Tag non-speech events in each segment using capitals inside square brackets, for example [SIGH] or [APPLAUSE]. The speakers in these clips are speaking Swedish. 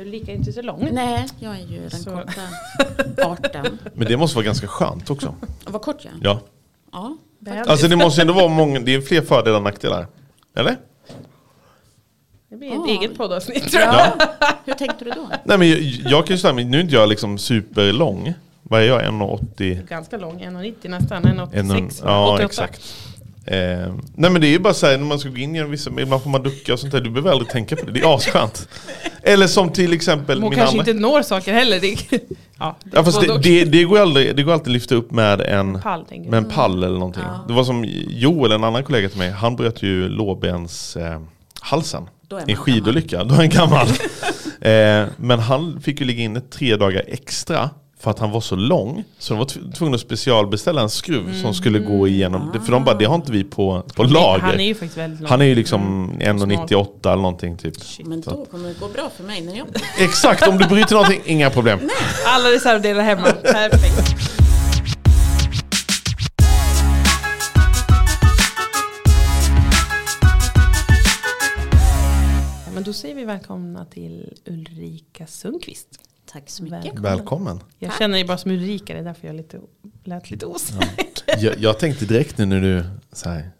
Ulrika är inte så lång. Nej, jag är ju den Så. korta [LAUGHS] arten. Men det måste vara ganska skönt också. Vad kort jag Ja. Ja. Alltså det måste ändå vara många, det är fler fördelar än nackdelar. Eller? Det blir ett Ja. eget poddavsnitt tror jag. Ja. [LAUGHS] Hur tänkte du då? Nej men jag, jag kan ju säga, nu är inte jag liksom superlång. Vad är jag? 1,80? Ganska lång, 1,90 nästan, 1,86. Ja 88. exakt. Eh, nej men det är ju bara så här när man ska gå in genom vissa, ibland får man ducka och sånt där. Du behöver aldrig tänka på det, det är asskönt. Eller som till exempel Hon min kanske andra. inte når saker heller. Det, ja, det, Ja, fast det, det, det, går aldrig, det går alltid att lyfta upp med en Pall, med en pall eller någonting. Ja. Det var som Joel, en annan kollega till mig, han bröt ju lårbens eh, halsen. I en man skidolycka, då är han gammal. [LAUGHS] eh, men han fick ju ligga inne tre dagar extra för att han var så lång. Så de var tv- tvungna att specialbeställa en skruv som skulle gå igenom. det. För de bara, det har inte vi på, på lager. Han är ju faktiskt väldigt lång. Han är ju liksom Mm. 1,98 eller någonting typ. Men då kommer det gå bra för mig när jag Exakt, om du bryter någonting, inga problem. Alla reservdelar hemma. Perfekt. Men då säger vi välkomna till Ulrika Sundqvist. Tack så mycket. Välkommen. Välkommen. Jag känner dig bara som Ulrika, det är därför jag lite, lät lite osäker. Jag, jag tänkte direkt nu när du, så här,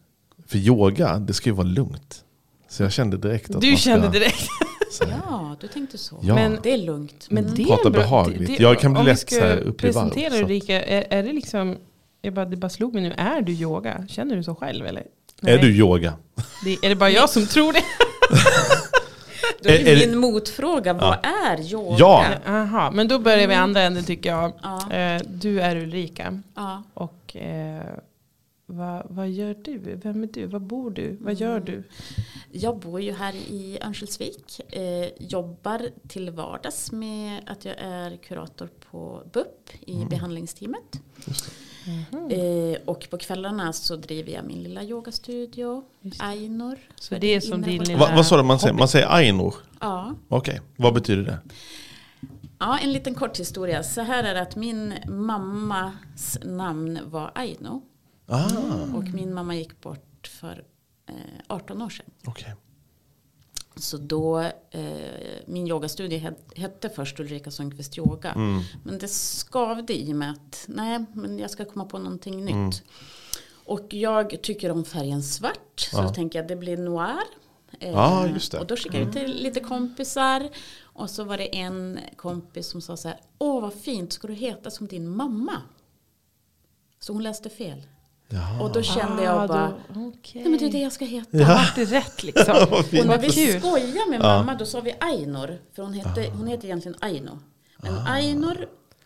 för yoga, det ska ju vara lugnt. Så jag kände direkt att Du ska, kände direkt. [LAUGHS] Här, Ja, du tänkte så. Ja. Men- Det är lugnt. Men Mm. det är Prata bra- behagligt. det- det- Jag kan bli lätt så här upp i varv, presentera Ulrika, är, är det liksom, jag bara, det bara slog mig nu, är du yoga? Känner du så själv eller? Är du yoga? Det, är det bara jag som tror det? [LAUGHS] Då är, Är- är det- min motfråga, vad är yoga? Ja. Aha, men då börjar vi andra änden tycker jag. Ja. Eh, du är Ulrika. Ja. Och eh, vad, vad gör du? Vem är du? Var bor du? Vad gör du? Jag bor ju här i Örnsköldsvik. Eh, jobbar till vardags med att jag är kurator på BUP i Mm. behandlingsteamet. Eh, och på kvällarna så driver jag min lilla yogastudio, Ainor. Så det är som din lilla- Va, vad sa du man säger? Man säger ainor? Ja. Okej, vad betyder det? ja, en liten kort historia. Så här är det att min mammas namn var Aino. Ah, Och min mamma gick bort för eh, 18 år sedan. okej. Så då, eh, min yogastudie het, hette först Ulrika Sundqvist Yoga. Mm. Men det skavde i mig att nej, men jag ska komma på någonting nytt. Och jag tycker om färgen svart. Så Ja. då tänker jag att det blir noir. Eh, det. Och då skickade jag ut till lite kompisar. Och så var det en kompis som sa så här. Åh vad fint, ska du heta som din mamma? Så hon läste fel. Jaha. Och då kände jag bara, Ah, då, okej. nej men det är det jag ska heta. Då vart det rätt [LAUGHS] liksom. Och när vi skojade med mamma då sa vi Ainor. För hon heter, hon heter egentligen Aino. Men Ainor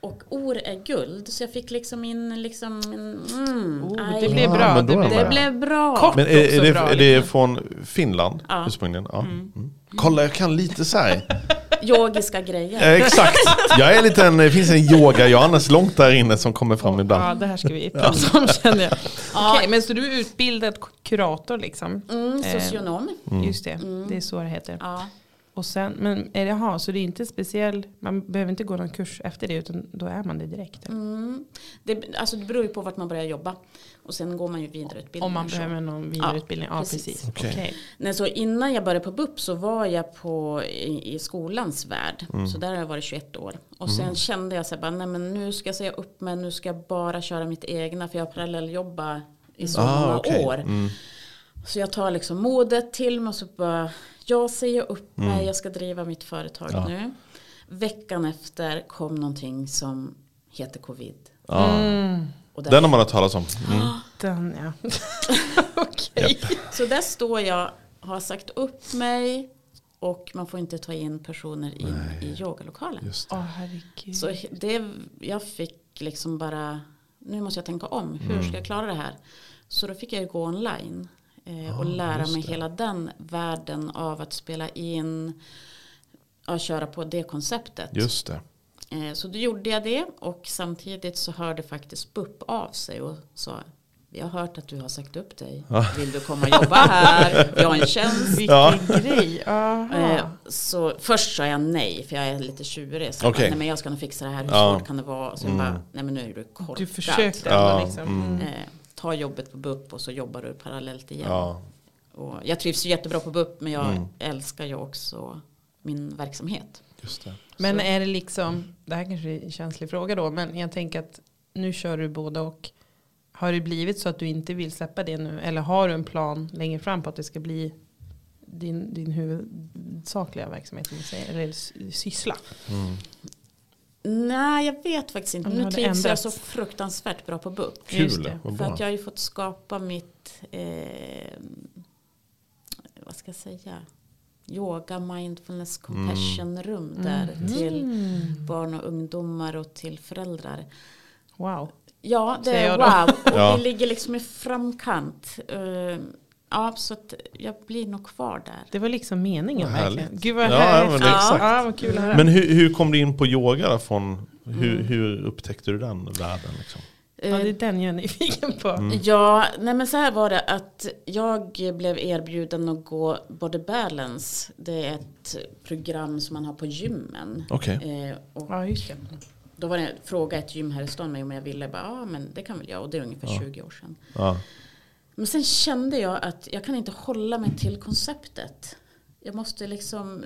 och or är guld. Så jag fick liksom in liksom, en- mm, Oh, det blev Ja, bra. då Det Det blev bra. Kort. Men är, är, det, bra, är det liksom. från Finland Ja. ursprungligen? Ja. Mm. Kolla, jag kan lite så här. [LAUGHS] Yogiska grejer. Eh, Exakt. Jag är lite en, det finns en yoga Johannes långt där inne som kommer fram Ja, ibland. det här ska vi prata om känner jag. Ja. Okej, men så du är utbildad kurator liksom? Mm, Eh, socionom. Just det, det är så det heter. Ja. Och sen, men är det, aha, så det är inte speciell, man behöver inte gå någon kurs efter det utan då är man det direkt? Mm. Det, alltså det beror ju på vart man börjar jobba. Och sen går man ju vidareutbildning. Om man behöver någon vidareutbildning? Ja, precis. precis. Okej. Okej. Nej, så innan jag började på BUP så var jag på, i, i skolans värld. Mm. Så där har jag varit 21 år. Och sen kände jag så här, bara, nej men nu ska jag säga upp mig, nu ska jag bara köra mitt egna. För jag har parallelljobba i så Ah, många okej. år. Mm. Så jag tar liksom modet till mig och så bara, jag säger upp mig, jag ska driva mitt företag Mm. Ja. nu. Veckan efter kom någonting som heter covid. Ja. Mm. Den har man hört talas om. Mm. Den ja. [LAUGHS] Okej. Så där står jag, har sagt upp mig och man får inte ta in personer in i yogalokalen. Just Åh herregud. Så det, jag fick liksom bara, nu måste jag tänka om, hur ska jag klara det här? Så då fick jag ju gå online eh, och lära mig hela den världen av att spela in och köra på det konceptet. Just det. Eh, så då gjorde jag det och samtidigt så hörde faktiskt BUP av sig och sa vi har hört att du har sagt upp dig. Vill du komma och jobba här? Vi har en tjänst. Vilken Ja. grej. Aha. Eh, så först sa jag nej för jag är lite tjurig. Så jag Okej. bara, nej men jag ska nog fixa det här. Hur Ja. svårt kan det vara? Så jag bara, nej men nu är du korkad. Du försökte Ja, ändå liksom. mm. Eh, ta jobbet på BUP och så jobbar du parallellt igen. Ja. Och jag trivs ju jättebra på BUP men jag Mm. älskar ju också min verksamhet. Just det. Men Så- är det liksom, det här kanske är en känslig fråga då, men jag tänker att nu kör du båda och har det blivit så att du inte vill släppa det nu? Eller har du en plan längre fram på att det ska bli din, din huvudsakliga verksamhet? Om man säger, eller syssla? Nej jag vet faktiskt inte. Nu trivs jag så fruktansvärt bra på BUP. Just Kul. det. För bra. att jag har ju fått skapa mitt, eh, vad ska jag säga, yoga, mindfulness, compassion rum där till barn och ungdomar och till föräldrar. Wow. Ja, det är wow. Och [LAUGHS] Ja. vi ligger liksom i framkant. Eh, ja, så att jag blir nog kvar där. Det var liksom meningen Vad verkligen. härligt. Gud vad Ja, härligt. men exakt. Ja, vad kul. Men hur, hur kom du in på yoga då? Från, hur, Mm. hur upptäckte du den världen? Liksom? ja, det är Eh, den jag är nyfiken på. Mm. Ja, nej men så här var det att jag blev erbjuden att gå Body Balance. Det är ett program som man har på gymmen. Okej. Eh, och Ja, just det. då var det en fråga ett gym här i stan mig om jag ville. Ja, ah, men det kan väl jag. Och det är ungefär Ja. 20 år sedan. Ja. Men sen kände jag att jag kan inte hålla mig till konceptet. Jag måste liksom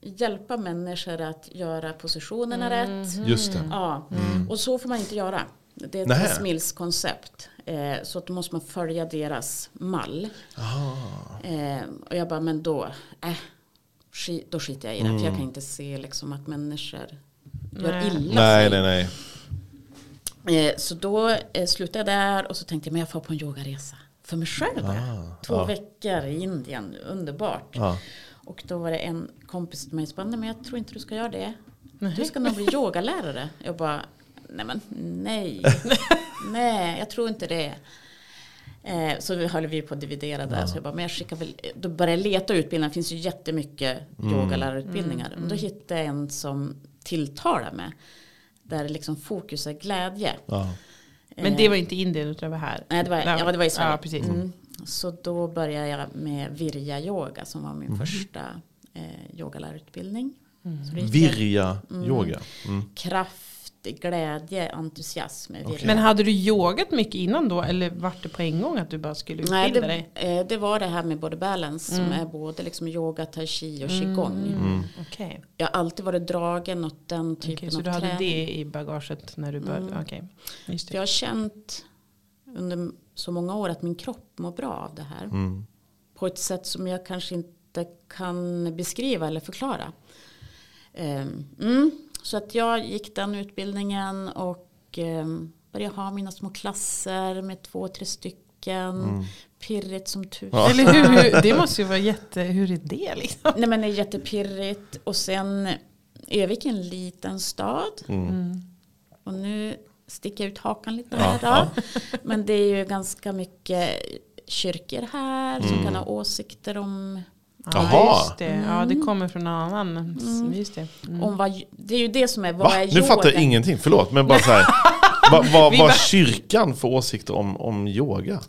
hjälpa människor att göra positionerna rätt. Just det. Ja, och så får man inte göra. Det är ett. Smills koncept. Eh, så att då måste man följa deras mall. Eh, och jag bara, men då, äh, skit, då skiter jag i det. För jag kan inte se liksom att människor gör Nej. illa Nej, sig. nej, nej. Eh, så då eh, slutade jag där och så tänkte jag, men jag får på en yogaresa. För mig själv bara. Två ja. veckor i Indien, underbart. Ja. Och då var det en kompis till mig som bara, nej men jag tror inte du ska göra det. Du ska nog bli [LAUGHS] yogalärare. Jag bara, nej men nej. [LAUGHS] nej, jag tror inte det. Eh, så vi höll vi på att dividera där. Så jag bara, men jag skickar väl, då började jag leta utbildningar. Det finns ju jättemycket yogalärarutbildningar. Och då hittade jag en som tilltalar mig. Där liksom fokus är glädje. Men det var inte Indien utan det var här. Nej, det var, ja, det var i Sverige. Ja, precis. Mm. Så då började jag med Virja yoga som var min första eh, yogalärarutbildning. Jag- Virja yoga. Mm. Kraft, glädje, entusiasm Virja. Men hade du yogat mycket innan då? Eller var det på en gång att du bara skulle utbilda Nej, det, dig? eh, det var det här med body balance som är både liksom yoga, tai chi och qigong. Mm. Okej. Jag har alltid varit dragen åt den typen Okej, så av du hade träning. det i bagaget när du började? Mm. Det. jag har känt under så många år att min kropp mår bra av det här. Mm. På ett sätt som jag kanske inte kan beskriva eller förklara. Mm. Så att jag gick den utbildningen och um, började ha mina små klasser med två, tre stycken. Pirrigt som tusan. Ja. Eller hur, hur, det måste ju vara jätte, hur är det liksom? Nej men det är jättepirrigt. Och sen Övik är en liten stad. Mm. Och nu sticker jag ut hakan lite Ja, här då. Men det är ju ganska mycket kyrkor här som Mm. kan ha åsikter om, Jaha. just det. Ja, det kommer från någon annan. Just det. Mm. om vad, det är ju det som är, vad Va? är Nu fattar jag ingenting, förlåt. Men bara så här. [LAUGHS] Vad bara- kyrkan för åsikter om, om yoga?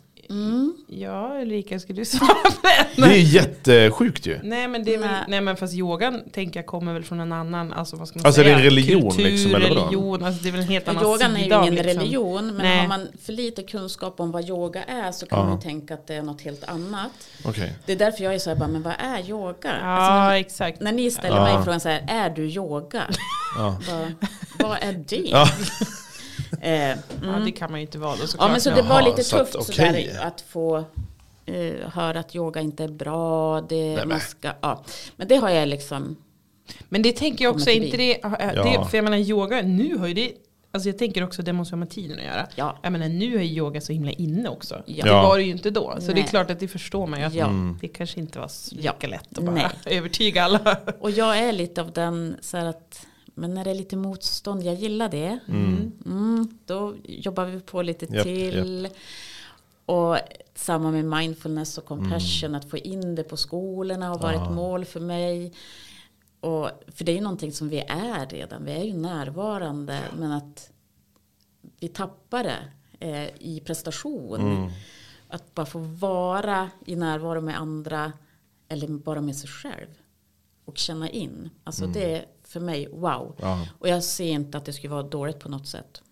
Ja, Ulrika, ska du [LAUGHS] svara på Det den? är jättesjukt ju. Nej men, det är väl, Nej. nej men fast yogan tänker jag kommer väl från en annan, alltså vad ska man Alltså, är säga? det en religion, Kultur, liksom, eller religion, alltså det är väl en helt annan Yogan är ju sida ingen liksom. religion, men Nej. har man för lite kunskap om vad yoga är så kan Ja. man ju tänka att det är något helt annat. Okej. Det är därför jag är så här, bara, men vad är yoga? Ja, Alltså, när, exakt. när ni ställer Ja. mig frågan så här, är du yoga? Ja. Bara, vad är det? Eh, Ja, det kan man ju inte vara då såklart. Ja men så det var Jaha, lite så att, tufft okej. sådär att få eh, höra att yoga inte är bra. Det, men. man ska, ja. Men det har jag liksom, Men det tänker jag också, inte det, det, Ja. för jag menar yoga, nu har ju det, alltså jag tänker också det måste ha med tiden att göra. Ja. Jag menar nu är yoga så himla inne också. Ja. Det var det ju inte då. Så det Nej. är klart att det förstår man ju att Ja. det kanske inte var så Ja. lika lätt att bara Nej. [LAUGHS] övertyga alla. och jag är lite av den så här att, men när det är lite motstånd, jag gillar det. Mm, då jobbar vi på lite Japp, till. Och samma med mindfulness och compassion, att få in det på skolorna har varit ett mål för mig. Och, för det är ju någonting som vi är redan, vi är ju närvarande, men att vi tappar det eh, i prestation. Att bara få vara i närvaro med andra eller bara med sig själv. Och känna in. Alltså det är för mig wow. Ja. Och jag ser inte att det skulle vara dåligt på något sätt.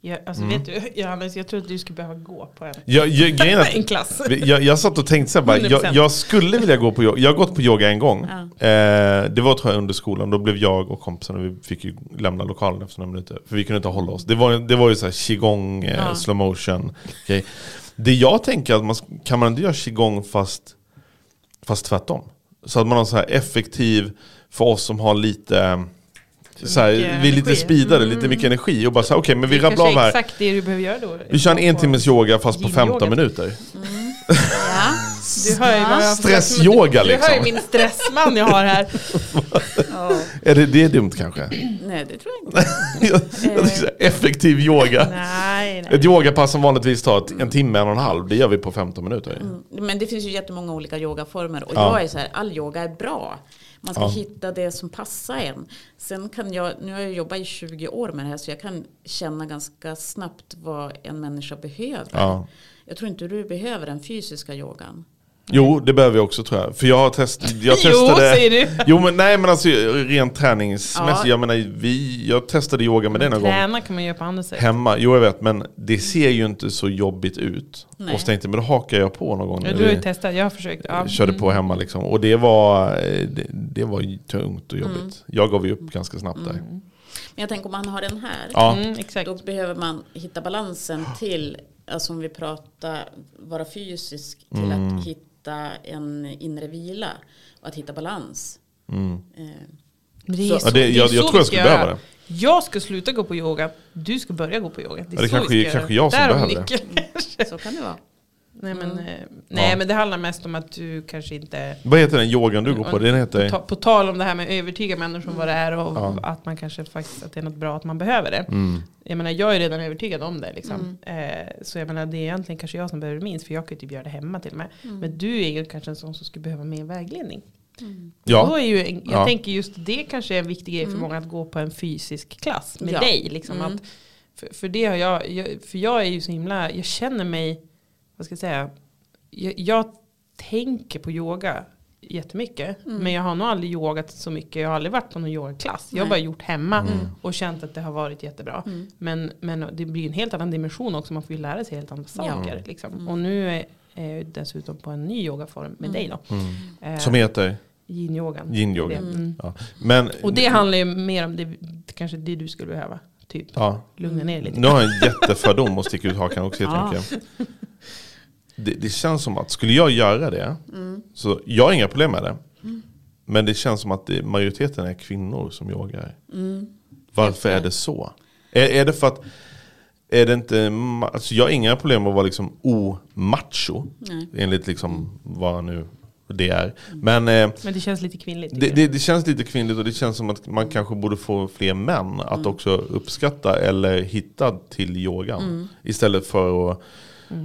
Jag, alltså vet du, Johannes, jag tror att du skulle behöva gå på en, Jag, jag, är [LAUGHS] en klass. jag, jag satt och tänkte så här, bara, jag, 100%. jag skulle vilja gå på yoga. Jag har gått på yoga en gång. Ja. Eh, det var tror jag under skolan. Då blev jag och kompisen och vi fick ju lämna lokalen efter några minuter. För vi kunde inte hålla oss. Det var, det var ju så här qigong, eh, Ja. slow motion. grej. Det jag tänker att man kan man inte göra qigong fast, fast tvärtom? Så att man har så här effektiv för oss som har lite så här, vi är lite energi. speedade, lite mycket energi och bara så här, okej men vi Det rabblar av kanske är här. exakt det du behöver göra då. Vi kör en en timmes yoga fast på Yin-yoga. 15 minuter. Ja. [LAUGHS] [LAUGHS] Du hör ju vad jag Stressyoga, Du hör ju liksom. min stressman jag har här. [LAUGHS] Är det, det är dumt kanske? Nej det tror jag inte. [LAUGHS] Effektiv yoga. [LAUGHS] Nej, nej. Ett yogapass som vanligtvis tar en timme, en och en halv, det gör vi på 15 minuter. Men det finns ju jättemånga olika yogaformer. Och Ja. jag är så här, all yoga är bra. Man ska Ja. hitta det som passar en. Sen kan jag, nu har jag jobbat i 20 år med det här så jag kan känna ganska snabbt vad en människa behöver. Ja. Jag tror inte du behöver den fysiska yogan. Jo, det behöver vi också tror jag. För jag har test, jag [LAUGHS] Jo, testade... säger du. [LAUGHS] Jo, men nej men alltså rent träningsmässigt. Ja. Jag menar, vi, jag testade yoga med det någon gång. Träna kan man göra på andra sätt. Hemma, jo jag vet, men det ser ju inte så jobbigt ut. Nej. Och så tänkte jag, men då hakar jag på någon gång. Ja, du har ju testat, jag har försökt. Ja. körde på hemma liksom. Och det var, eh, det, det var ju tungt och jobbigt. Jag gav ju upp ganska snabbt där. Men jag tänker om man har den här. Ja, Mm, exakt. Då behöver man hitta balansen till, alltså om vi pratar vara fysisk, till Mm. att hitta en inre vila. Och att hitta balans. Mm. Eh, Men det är Så- så, Ja, det- det är jag- så jag tror jag ska skulle behöva göra. det. Jag ska sluta gå på yoga, du ska börja gå på yoga. Det är Ja, det så kanske- kanske jag som behöver det. [LAUGHS] så kan det vara. Nej, men, Mm. nej Ja. men det handlar mest om att du kanske inte... Vad heter den yogan du går på? Den På, heter... ta, på tal om det här med att övertyga människor om vad det är och Ja. att man kanske faktiskt att det är något bra att man behöver det. Mm. Jag menar jag är redan övertygad om det liksom. Eh, så jag menar det är egentligen kanske jag som behöver det minst för jag kan ju typ göra det hemma till och med. Men du är ju kanske en sån som skulle behöva mer vägledning. Då Ja, är ju, jag Ja. tänker just det kanske är en viktig grej för många att gå på en fysisk klass med Ja. dig. Liksom, Mm. att, för, för det har jag, jag, för jag är ju så himla, jag känner mig, vad ska jag säga, jag, jag tänker på yoga jättemycket. Men jag har nog aldrig yogat så mycket, jag har aldrig varit på någon yogaklass. Jag har bara gjort hemma Mm. och känt att det har varit jättebra. Men, men det blir en helt annan dimension också, man får ju lära sig helt andra saker. Liksom. Och nu är, är jag dessutom på en ny yogaform med dig då. Eh, som heter Yin-yogan. yin-yoga. Mm. Ja. Men, Och det handlar ju mer om det, kanske det du skulle behöva. Typ ja. lugna ner lite. Nu har jag en jättefördom och sticker ut hakan också. [LAUGHS] Ja. Jag tänker. Det, det känns som att skulle jag göra det, så jag har inga problem med det. Men det känns som att det, majoriteten är kvinnor som yogar. Varför är det så? Är, är det för att är det inte, alltså jag har inga problem med att vara liksom omacho. Nej. Enligt liksom vad nu det är. Men eh, Men det känns lite kvinnligt. det, det, det känns lite kvinnligt och det känns som att man kanske borde få fler män att också uppskatta eller hitta till yogan. Istället för att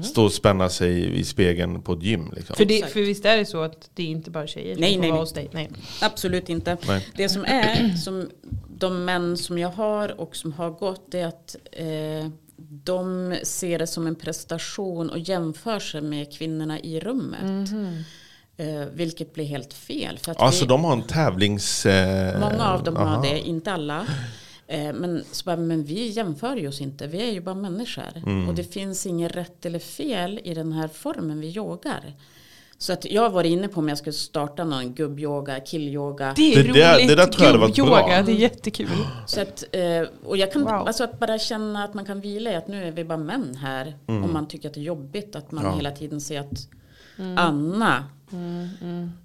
stå och spänna sig i spegeln på ett gym. Liksom. för, det, för visst är det så att det är inte bara tjejer som Nej, får nej, vara nej. hos dig? Nej. Absolut inte. Nej. Det som är, som de män som jag har och som har gått, det är att eh, de ser det som en prestation och jämför sig med kvinnorna i rummet. Eh, vilket blir helt fel. För att Alltså vi, de har en tävlings... Eh, många av dem aha. har det, inte alla. Eh, men, så bara, men vi jämför ju oss inte, vi är ju bara människor. Mm. Och det finns inget rätt eller fel i den här formen vi yogar. Så att jag var inne på om jag skulle starta någon gubbyoga, killyoga. Det är Det där- roligt. det där tror jag hade varit bra. Det är jättekul. Så att, eh, och jag kan, Wow. alltså att bara känna att man kan vila i att nu är vi bara män här. Om man tycker att det är jobbigt att man Mm. Ja. hela tiden ser att Anna,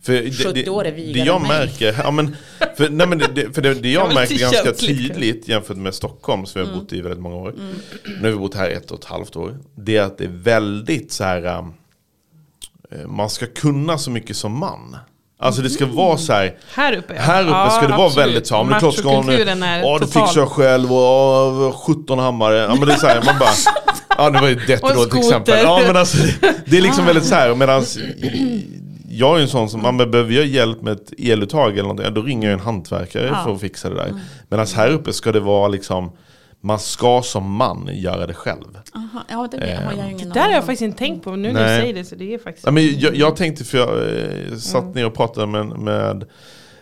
För det, 70 år är det, vigare det jag än mig. märker, ja, men, för, nej, men det, för det, det [LAUGHS] Ja, jag märker det ganska tydligt jämfört med Stockholm som vi Mm. har bott i väldigt många år. Nu har vi bott här ett och ett halvt år. Det är att det är väldigt så här, um, eh, man ska kunna så mycket som man. Alltså det ska vara så här, Här uppe ja. här uppe Ja, ska det vara absolut. väldigt så, ja, men klart ska hon, ja total. fixar jag själv och ja, 17 hammare. Ja men det är så här, man bara, [LAUGHS] ja det var ju ett jättedåligt exempel. Ja men alltså det, det är liksom väldigt så här, medans [CLEARS THROAT] jag är ju en sån som, man behöver jag hjälp med ett eluttag eller någonting, ja, då ringer jag en hantverkare Ja. för att fixa det där. Medan här uppe ska det vara liksom, man ska som man göra det själv. aha, ja det har jag ingen Det där har jag faktiskt inte tänkt på. Nu när du säger det så det är faktiskt... Ja, men jag, jag tänkte, för jag eh, satt ner och pratade med, med,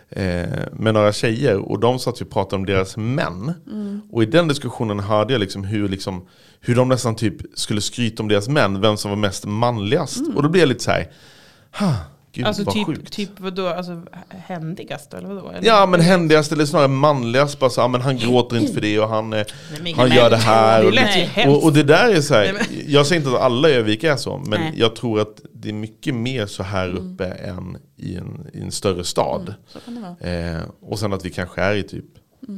eh, med några tjejer och de satt ju och pratade om deras män. Och i den diskussionen hörde jag liksom hur, liksom, hur de nästan typ skulle skryta om deras män, vem som var mest manligast. Och då blev jag lite så här, gud Alltså vad typ, sjukt. typ vadå, alltså händigast eller vadå? Eller? Ja men händigast eller snarare manligast, bara så, ja, men han gråter inte för det och han, eh, men- han gör det här. Det och, Nej. och, och det där är så här, Nej, jag säger inte att alla i Övik är så, men Nej. jag tror att det är mycket mer så här Mm. uppe än i en, i en större stad. Så kan det vara. Eh, och sen att vi kanske är i typ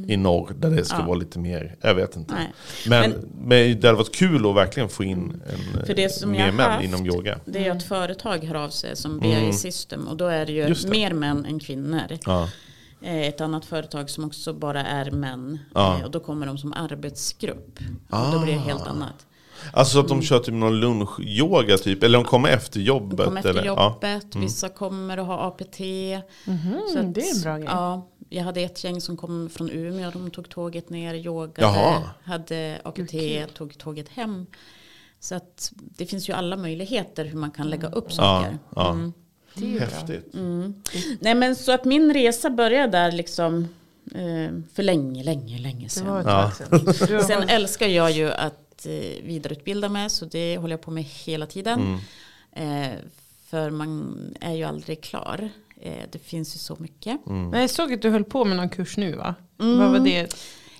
i norr där det ska Mm. Ja. vara lite mer, jag vet inte. Nej. Men, men, det hade varit kul att verkligen få in en, För det som mer jag har män haft, inom yoga. Det är ju att företag hör av sig som BAE System och då är det ju det. mer män än kvinnor. Ja. Eh, Ett annat företag som också bara är män. Ja. Eh, Och då kommer de som arbetsgrupp. Och då blir det helt annat. Alltså så att de kör typ någon lunchyoga typ, eller de kommer efter jobbet. De kommer efter eller? Ja. Mm. jobbet, vissa kommer att ha APT. Mhm, Så att- det är en bra grej. Ja, jag hade ett gäng som kom från Umeå, de tog tåget ner, yogade, Jaha. hade APT, tog tåget hem. Så att det finns ju alla möjligheter hur man kan lägga upp Ja, saker. ja. Mm. Det är ju bra. Häftigt. Nej men så att min resa började där liksom eh, för länge, länge, länge sedan. har [LAUGHS] Sen älskar jag ju att eh, vidareutbilda mig så det håller jag på med hela tiden. Mm. Eh, för man är ju aldrig klar. Eh, det finns ju så mycket. Mm. Men jag såg att du höll på med någon kurs nu va? Vad var det?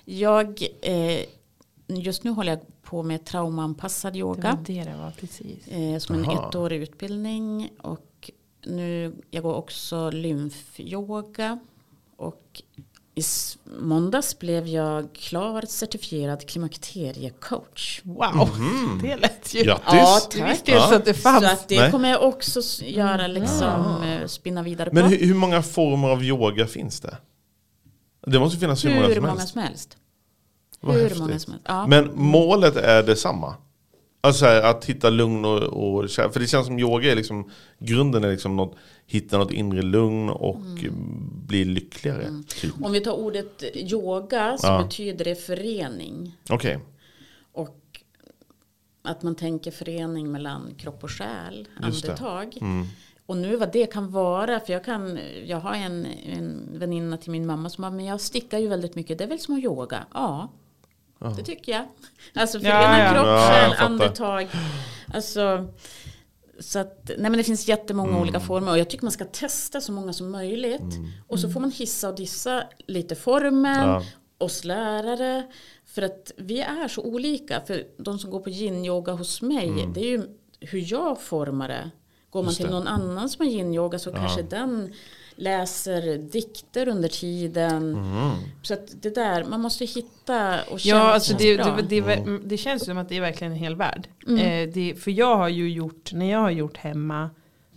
Jag, eh, just nu håller jag på med traumaanpassad Det yoga. var det det var, precis. Eh, som en Aha. ettårig utbildning. Och nu, jag går också lymfyoga. Och i måndags blev jag klar certifierad klimakteriecoach. Wow, det lät ju... Grattis! Ja, Du tack. visste ju inte att det fanns. Så att det Nej. kommer jag också göra liksom, eh, spinna vidare Men på. hur, hur många former av yoga finns det? Det måste finnas hur, många Hur som många helst. som helst. Vad Hur häftigt. många som helst. Ja. Men målet är detsamma? Alltså så här, att hitta lugn och, och För det känns som yoga är liksom Grunden är liksom något, hitta något inre lugn och Mm. bli lyckligare. Typ. Om vi tar ordet yoga så Ja. betyder det förening. Okej. Och att man tänker förening mellan kropp och själ, Just andetag. Mm. Och nu vad det kan vara, för jag, kan, jag har en, en väninna till min mamma som bara, men jag stickar ju väldigt mycket, det är väl som att yoga? Ja, det tycker jag. Alltså förena ja. Ja, själ, fattar. andetag. Alltså, så att, nej men det finns jättemånga Mm. olika former och jag tycker man ska testa så många som möjligt. Och så får man hissa och dissa lite formen, Ja. oss lärare. För att vi är så olika. För de som går på yin-yoga hos mig, det är ju hur jag formar det. Går man Mm. Just till det. någon annan som har yin-yoga så kanske den läser dikter under tiden. Mm. Så att det där, man måste hitta och känna Ja, alltså det, bra. det, det, det känns som att det är verkligen en hel värld. Mm. Eh, det, för jag har ju gjort, när jag har gjort hemma,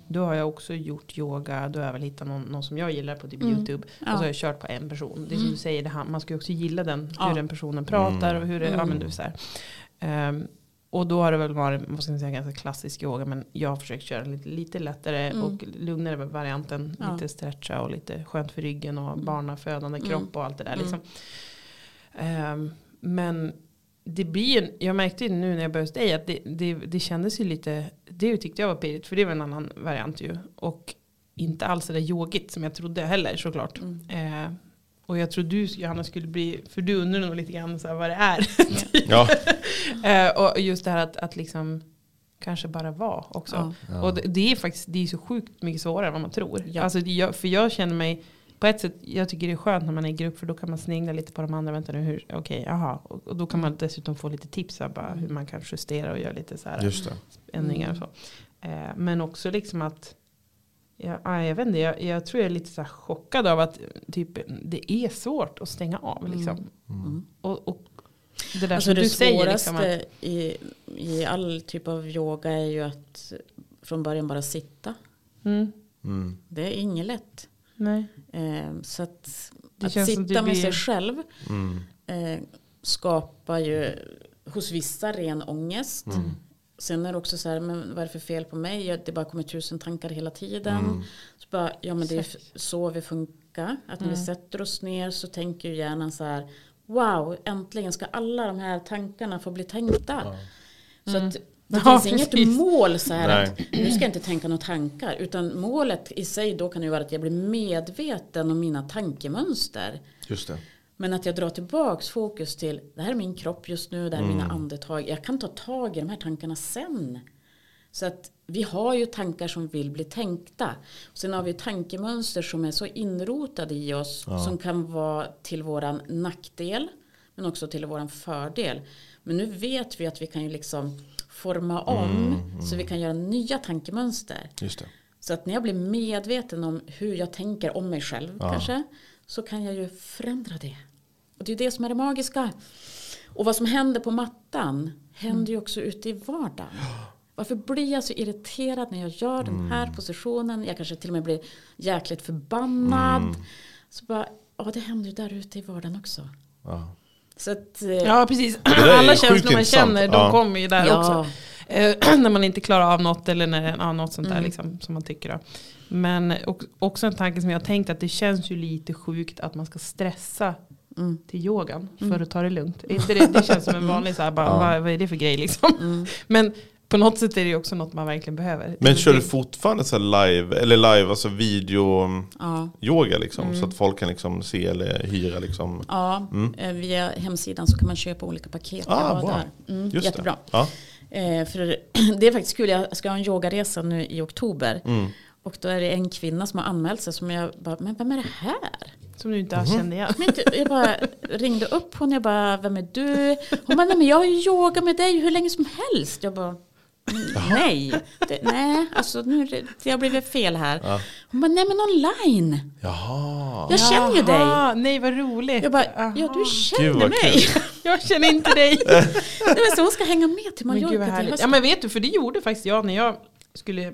då har jag också gjort yoga, då har jag väl hittat någon, någon som jag gillar på typ YouTube. Och så har jag kört på en person. Det är som du säger, det, man ska ju också gilla den, Ja. hur den personen pratar och hur det, ja men du vet så här. Ehm, och då har det väl varit, vad ska man säga, ganska klassisk yoga. Men jag har försökt köra lite, lite lättare och lugnare varianten. Ja. Lite stretcha och lite skönt för ryggen och barnafödande kropp och allt det där. Liksom. Ehm, men det blir jag märkte ju nu när jag började hos dig att det, det, det kändes ju lite, det tyckte jag var pirrigt för det var en annan variant ju. Och inte alls det där yogigt som jag trodde heller såklart. Eh, och jag tror du Johanna skulle bli, för du undrar nog lite grann så här vad det är. Ja. [LAUGHS] eh, och just det här att, att liksom kanske bara vara också. Ja. Och det, det är faktiskt det är så sjukt mycket svårare än vad man tror. Ja. Alltså, jag, för jag känner mig, på ett sätt, jag tycker det är skönt när man är i grupp för då kan man snegla lite på de andra. Vänta nu, hur, okej, aha. Och, och då kan man dessutom få lite tips här, bara hur man kan justera och göra lite så här Just det. ändringar och så. Eh, men också liksom att, ja, ah, jag vet inte, jag, jag tror jag är lite så här chockad av att typ, det är svårt att stänga av. Liksom. Och, och det där Alltså som det du säger. svåraste Liksom, att, i, i all typ av yoga är ju att från början bara sitta. mm, Mm. Det är inget lätt. nej. Eh, så att, att sitta med blir- sig själv Mm. eh, skapar ju hos vissa ren ångest. Mm. Sen är det också så här, men vad är det för fel på mig? Det bara kommer tusen tankar hela tiden. Mm. Så bara, ja men det är så vi funkar. Att när vi sätter oss ner så tänker ju hjärnan så här, wow, äntligen ska alla de här tankarna få bli tänkta. Så att det Ja, finns inget precis. mål så här Nej. att nu ska jag inte tänka några tankar. Utan målet i sig då kan ju vara att jag blir medveten om mina tankemönster. Just det. Men att jag drar tillbaks fokus till det här är min kropp just nu, det här är mina andetag. Jag kan ta tag i de här tankarna sen. Så att vi har ju tankar som vill bli tänkta. Sen har vi tankemönster som är så inrotade i oss som kan vara till våran nackdel men också till våran fördel. Men nu vet vi att vi kan ju liksom forma om så vi kan göra nya tankemönster. Så att när jag blir medveten om hur jag tänker om mig själv kanske. Så kan jag ju förändra det. Och det är det som är det magiska. Och vad som händer på mattan händer ju också ute i vardagen. Varför blir jag så irriterad när jag gör den här positionen? Jag kanske till och med blir jäkligt förbannad. Så bara, ja det händer ju där ute i vardagen också. Ja. Så att, eh, Ja, precis. Alla känslor man känner, de Ja. kommer ju där Ja. också. Eh, [CLEARS THROAT] när man inte klarar av något eller när, ja, något sånt där Mm. liksom, som man tycker. Då. Men också en tanke som jag har tänkt att det känns ju lite sjukt att man ska stressa Mm. till yogan för att ta det lugnt. Inte det, det känns som en vanlig så här, bara, vad, vad är det för grej liksom? Mm. [LAUGHS] Men på något sätt är det också något man verkligen behöver. Men kör du fortfarande så här live, eller live, alltså video ja. yoga liksom? Så Mm. att folk kan liksom se eller hyra liksom? Ja, Mm. eh, via hemsidan så kan man köpa olika paket. Ah, bra. där. Mm, Just jättebra. Det. Ja. Eh, för [CLEARS THROAT] det är faktiskt kul, jag ska ha en yogaresa nu i oktober. Mm. Och då är det en kvinna som har anmält sig som jag bara, men vem är det här? Som du inte Mhm. alls kände igen. Men inte, jag bara ringde upp hon, jag bara, vem är du? Hon bara, nej men jag har ju yoga med dig hur länge som helst. Jag bara, nej, det, nej, alltså nu det, har blivit fel här. Hon bara, nej men online. Jaha. Jag känner ju dig. Nej vad roligt. Jag bara, ja du Gud, känner vad mig. [LAUGHS] Jag känner inte dig. [LAUGHS] Nej, men så hon ska hänga med till Men gud vad Mallorca till härligt. Ja hösten. men vet du, för det gjorde faktiskt jag när jag skulle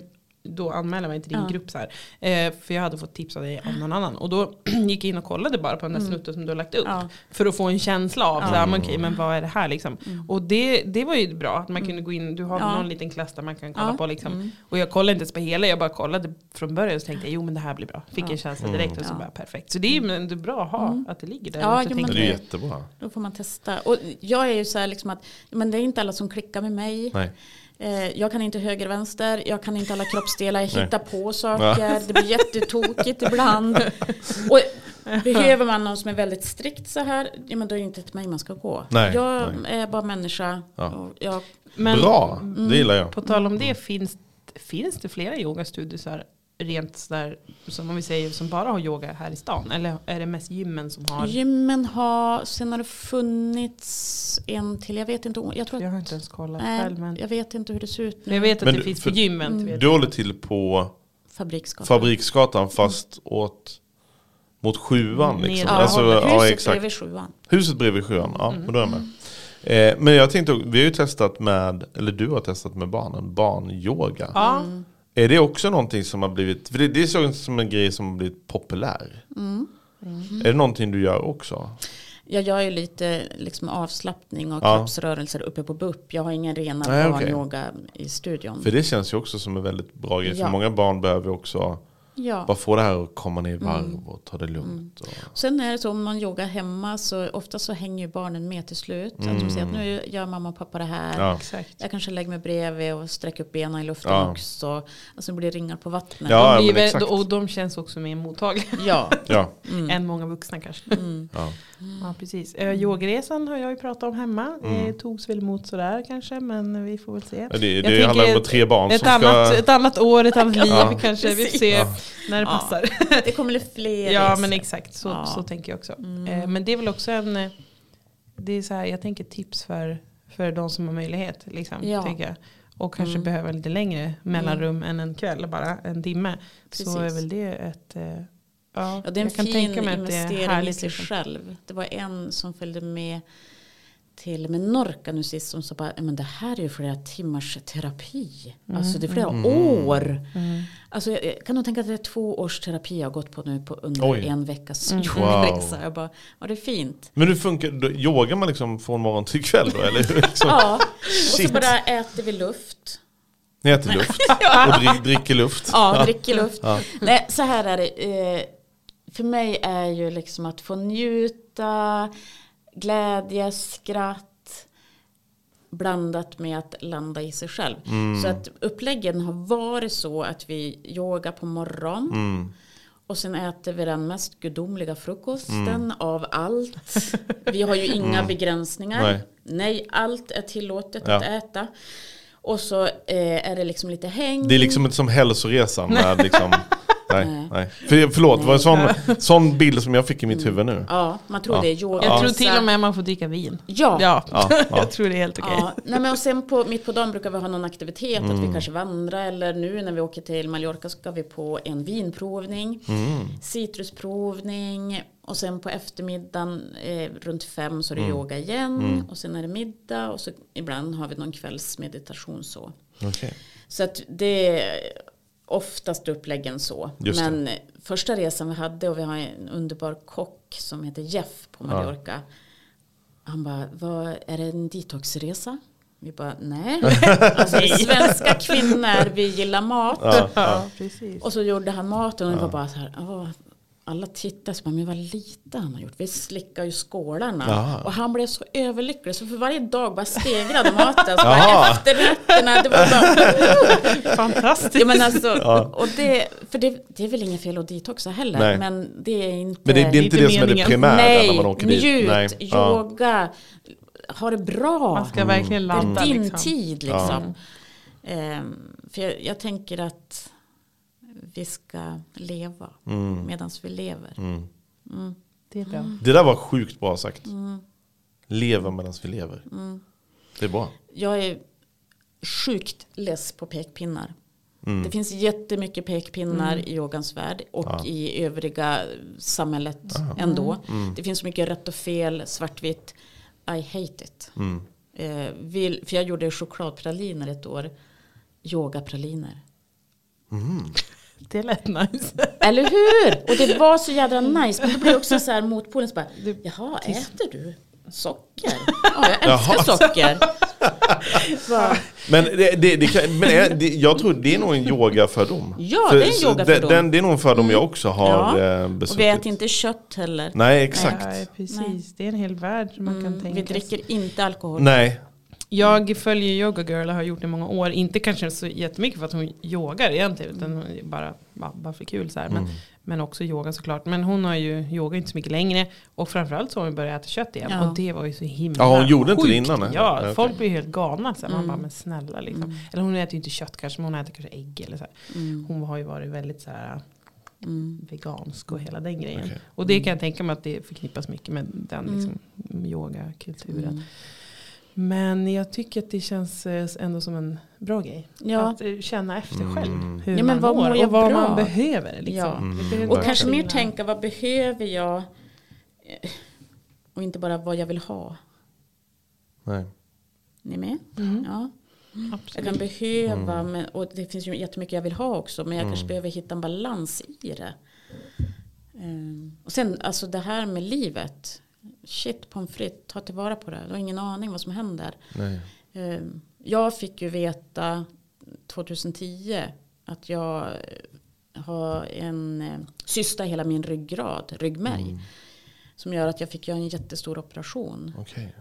då anmäla mig till din Ja. grupp så här. Eh, för jag hade fått tips av dig av någon annan. Och då [CLEARS THROAT] gick jag in och kollade bara på den där snutten som du har lagt upp. Mm. Ja. För att få en känsla av, Ja. så här, men, okej, men vad är det här liksom. Och det, det var ju bra att man kunde gå in, du har Mm. Ja. någon liten klass där man kan kolla Ja. Mm. på liksom. Och jag kollade inte ens på hela, jag bara kollade från början och så tänkte jag, jo men det här blir bra. Fick en känsla direkt och så Ja. bara perfekt. Så det är ju men det är bra att ha, att det ligger där. Ja, jo, tänker Det är jättebra. Då får man testa. Och jag är ju så här liksom att men det är inte alla som klickar med mig. Nej. Eh, Jag kan inte höger vänster, jag kan inte alla kroppsdelar, jag Nej. hittar på saker, det blir jättetokigt ibland. [LAUGHS] Och behöver man någon som är väldigt strikt så här, ja, men då är det inte till mig man ska gå. Nej, jag nej. är bara människa. Ja. Och jag, Men- Bra, Mm. det gillar jag. På tal om det, finns, finns det flera yogastudier rent sådär, som om vi säger, som bara har yoga här i stan? Eller är det mest gymmen som har? gymmen har, sen har det funnits en till, jag vet inte, jag tror Jag har inte ens kollat nej, själv. Men jag vet inte hur det ser ut nu. jag vet att Men det du- finns för- på gymmen. Mm. Du håller till på Fabriksgatan. Fabriksgatan fast åt mot sjuan liksom. Ja, Alltså, huset ja, exakt. bredvid sjuan. Huset bredvid sjuan, ja, Mm. men då är jag med. Eh, men jag tänkte, vi har ju testat med, eller du har testat med barnen, barnyoga. Ja, Är det också någonting som har blivit, för det, det inte som en grej som har blivit populär. Mm. Är det någonting du gör också? Jag gör ju lite liksom avslappning och Ja. kroppsrörelser uppe på BUP. Jag har ingen rena Nej, barnyoga i studion. För det känns ju också som en väldigt bra grej. Ja. För många barn behöver också Ja. Bara få det här att komma ner i varv och ta det lugnt. Och, Sen är det så om man yogar hemma så ofta så hänger ju barnen med till slut. Att de säger att nu gör mamma och pappa det här. Mm. ja. Exakt. Jag kanske lägger mig bredvid och sträcker upp benen i luften Ja. också. Alltså det blir ringar på vattnet. Ja, De blir och de känns också mer mottagliga Ja. [LAUGHS] Ja, än många vuxna kanske. ja. Ja, precis. Eh, Yogresan har jag ju pratat om hemma. Det togs väl emot sådär kanske, men vi får väl se. Mm. Det, det handlar om tre barn Ett som annat, ska... ett annat år, ett annat liv Ja. kanske. Vi får se Ja. När det Ja. passar. Det kommer bli fler Ja resor. men exakt, så, Ja. så tänker jag också. Eh, men det är väl också en, eh, det är så här, jag tänker tips för, för de som har möjlighet. Liksom, Ja. tänker jag. Och kanske Mm. behöver lite längre mellanrum än en kväll, bara en timme. Så Precis. är väl det ett, eh, ja, Ja, det är en jag kan fin investering i sig Liksom. själv. Det var en som följde med till Menorca nu sist som sa bara, men det här är ju flera timmars terapi. Alltså det är flera år. Mm. Alltså jag, kan nog tänka att det är två års terapi jag har gått på nu på under Oj. en veckas Mm. yogaresa. Jag bara, ja det är fint. Men hur funkar då, Yogar man liksom från morgon till kväll då? Eller? Liksom, Ja, och så Shit. bara äter vi luft. Ni äter luft [LAUGHS] och drick, dricker luft. Ja, dricker luft. Ja. Nej, så här är det. Eh, för mig är ju liksom att få njuta, glädje, skratt blandat med att landa i sig själv. Mm. Så att uppläggen har varit så att vi yogar på morgon. Mm. Och sen äter vi den mest gudomliga frukosten Mm. av allt. Vi har ju inga begränsningar. Nej. Nej. allt är tillåtet Ja. att äta. Och så eh, är det liksom lite häng. Det är liksom inte som hälsoresan. Med liksom, [LAUGHS] nej, Nej. För, förlåt, det var en sån, sån bild som jag fick i mitt huvud nu. Ja, man tror Ja. det är yoga. Jag tror till och med man får dricka vin. Ja. Ja, Ja, [LAUGHS] ja. jag tror det är helt okej. Ja, nej men och sen på, mitt på dagen brukar vi ha någon aktivitet, att Mm. vi kanske vandrar eller nu när vi åker till Mallorca ska vi på en vinprovning, Mm. citrusprovning och sen på eftermiddagen eh, runt fem så är det Mm. yoga igen och sen är det middag och så ibland har vi någon kvällsmeditation så. Okej. Så att det är oftast uppläggen så. Just det. Men första resan vi hade och vi har en underbar kock som heter Jeff på Mallorca. Han bara, vad, är det en detoxresa? Vi bara, nej. [LAUGHS] Alltså svenska kvinnor, vi gillar mat. Ja, ja. Och så gjorde han maten och det var bara så här. Alla tittade så men vad lite han har gjort. Vi slickar ju skålarna. Jaha. Och han blev så överlycklig. Så för varje dag bara stegrade maten. Så bara efterrätterna, det var bara... [LAUGHS] Fantastiskt. Ja, men alltså, och det, för det, det är väl inget fel att detoxa heller. Nej. Men det är inte... Men det, det är inte det som är det meningen. primära Nej, när man åker dit. njut, Nej. Ja. yoga, ha det bra. Man ska verkligen det är landa. din liksom. tid liksom. Ehm, för jag, jag tänker att vi ska leva Mm. medan vi lever. Det är bra. Det där var sjukt bra sagt. Mm. Leva medan vi lever. Det är bra. Jag är sjukt less på pekpinnar. Mm. Det finns jättemycket pekpinnar i yogans värld och i övriga samhället ändå. Mm. Det finns så mycket rätt och fel, svartvitt. I hate it. Mm. Eh, vill, för jag gjorde chokladpraliner ett år. Yogapraliner. [LAUGHS] Det lät nice. Eller hur? Och det var så jädra nice. Men då blir det också så här motpolen. Så bara, Jaha, äter du socker? [LAUGHS] Ja, jag älskar socker. [LAUGHS] Men, det, det, det kan, men är, det, jag tror det är nog en yogafördom. Ja, För- det är en yogafördom. Den, det är nog en fördom jag också har Ja. eh, och besuttit. vi äter inte kött heller. Nej, exakt. Ja, precis. Det är en hel värld som man kan Mm, tänka vi sig. dricker inte alkohol. Nej. Jag följer Yoga Girl och har gjort det i många år. Inte kanske så jättemycket för att hon yogar egentligen. Utan är bara, bara, för kul så här. Men, men också yoga såklart. Men hon har ju yoga inte så mycket längre. Och framförallt så har hon börjat äta kött igen. Ja. Och det var ju så himla Ja, hon gjorde inte det sjukt. innan, nej. Ja, Nej, folk blir ju helt galna. Så här. Man Mm. bara, men snälla liksom. Eller hon äter ju inte kött kanske. Men hon äter kanske ägg eller så här. Hon har ju varit väldigt så här vegansk och hela den grejen. Okej. Och det kan jag tänka mig att det förknippas mycket med den Mm. liksom, yogakulturen. Men jag tycker att det känns eh, ändå som en bra grej. Ja. Att eh, känna efter Mm. själv hur Ja, men man vad mår mår jag och vad bra? man behöver. Liksom. Ja. Mm. Och kanske mer tänka vad behöver jag? Och inte bara vad jag vill ha. Nej. Ni med? Mm. Ja. Jag Absolut. kan behöva, men, och det finns ju jättemycket jag vill ha också. Men jag kanske behöver hitta en balans i det. Ehm, och sen alltså det här med livet. Shit pommes frites, ta tillvara på det. Du har ingen aning vad som händer. Nej. Ehm, Jag fick ju veta 2010 att jag har en eh, cysta i hela min ryggrad, ryggmärg. Mm. Som gör att jag fick göra en jättestor operation. Okej.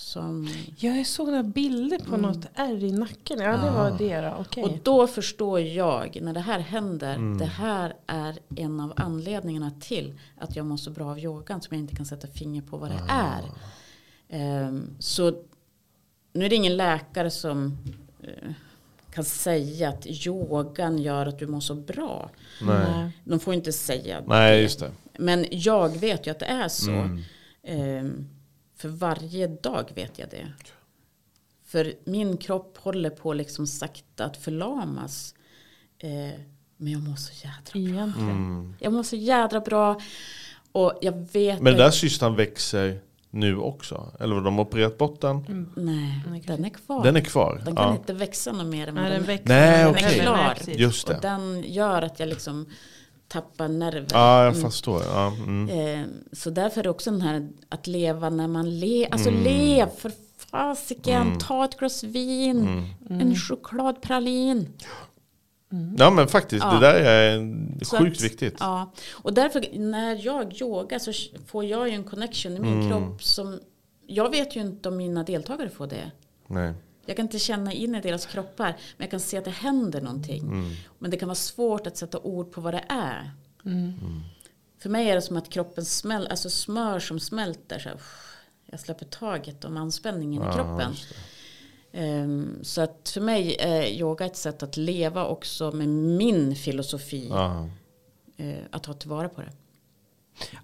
Som, Ja, jag såg några bilder på något ärr i nacken. Ja, det var det då. Okej. och då förstår jag när det här händer. Mm. Det här är en av anledningarna till att jag mår så bra av yogan. Som jag inte kan sätta finger på vad det Ah. är. Ehm, så nu är det ingen läkare som eh, kan säga att yogan gör att du mår så bra. Nej. De får inte säga Nej, just det. Men jag vet ju att det är så. Mm. Ehm, för varje dag vet jag det. För min kropp håller på liksom sakta att förlamas. Eh, men jag mår så jädra bra. Egentligen. Mm. Jag mår så jädra bra. Och jag vet Men den där cystan växer nu också? Eller har de opererat bort den? Nej, den är kvar. Den är kvar? Den kan Ja. inte växa något mer än Nej, den den växer. Nej, Den okej. växer. Klar. Just det. Och den gör att jag liksom tappar nerver. Ja, jag Mm. förstår. Ja, mm. Eh, så därför är det också den här att leva när man lever. Alltså Mm. lev för fasiken. Ta ett glas vin. Mm. En chokladpralin. Ja men faktiskt, Ja. det där är sjukt att- viktigt. Ja, och därför när jag yogar så får jag ju en connection i min Mm. kropp som jag vet ju inte om mina deltagare får det. Nej. Jag kan inte känna in i deras kroppar men jag kan se att det händer någonting. Mm. Men det kan vara svårt att sätta ord på vad det är. Mm. För mig är det som att kroppen smäller, alltså smör som smälter. Så här, jag släpper taget om anspänningen i kroppen. Ehm, så att för mig är yoga ett sätt att leva också med min filosofi. Eh, att ta tillvara på det.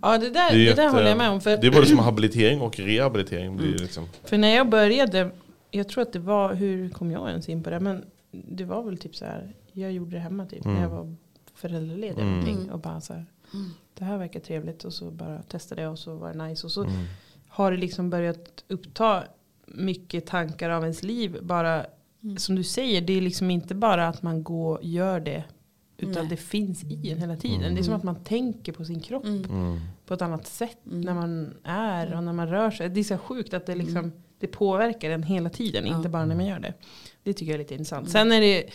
Ja, det där, är det jätte- där håller jag med om. För, Det är både som habilitering och rehabilitering. Mm. Blir det liksom. för när jag började, jag tror att det var, hur kom jag ens in på det? Men det var väl typ så här, jag gjorde det hemma typ när jag var föräldraledig. eller Mm. någonting, Och bara så här, det här verkar trevligt och så bara testade jag och så var det nice. Och så Mm. har det liksom börjat uppta mycket tankar av ens liv. Bara som du säger, det är liksom inte bara att man går och gör det. Utan Nej. det finns i en hela tiden. Det är som att man tänker på sin kropp Mm. på ett annat sätt när man är och när man rör sig. Det är så sjukt att det, liksom, det påverkar en hela tiden, inte bara när man gör det. Det tycker jag är lite intressant. Sen är det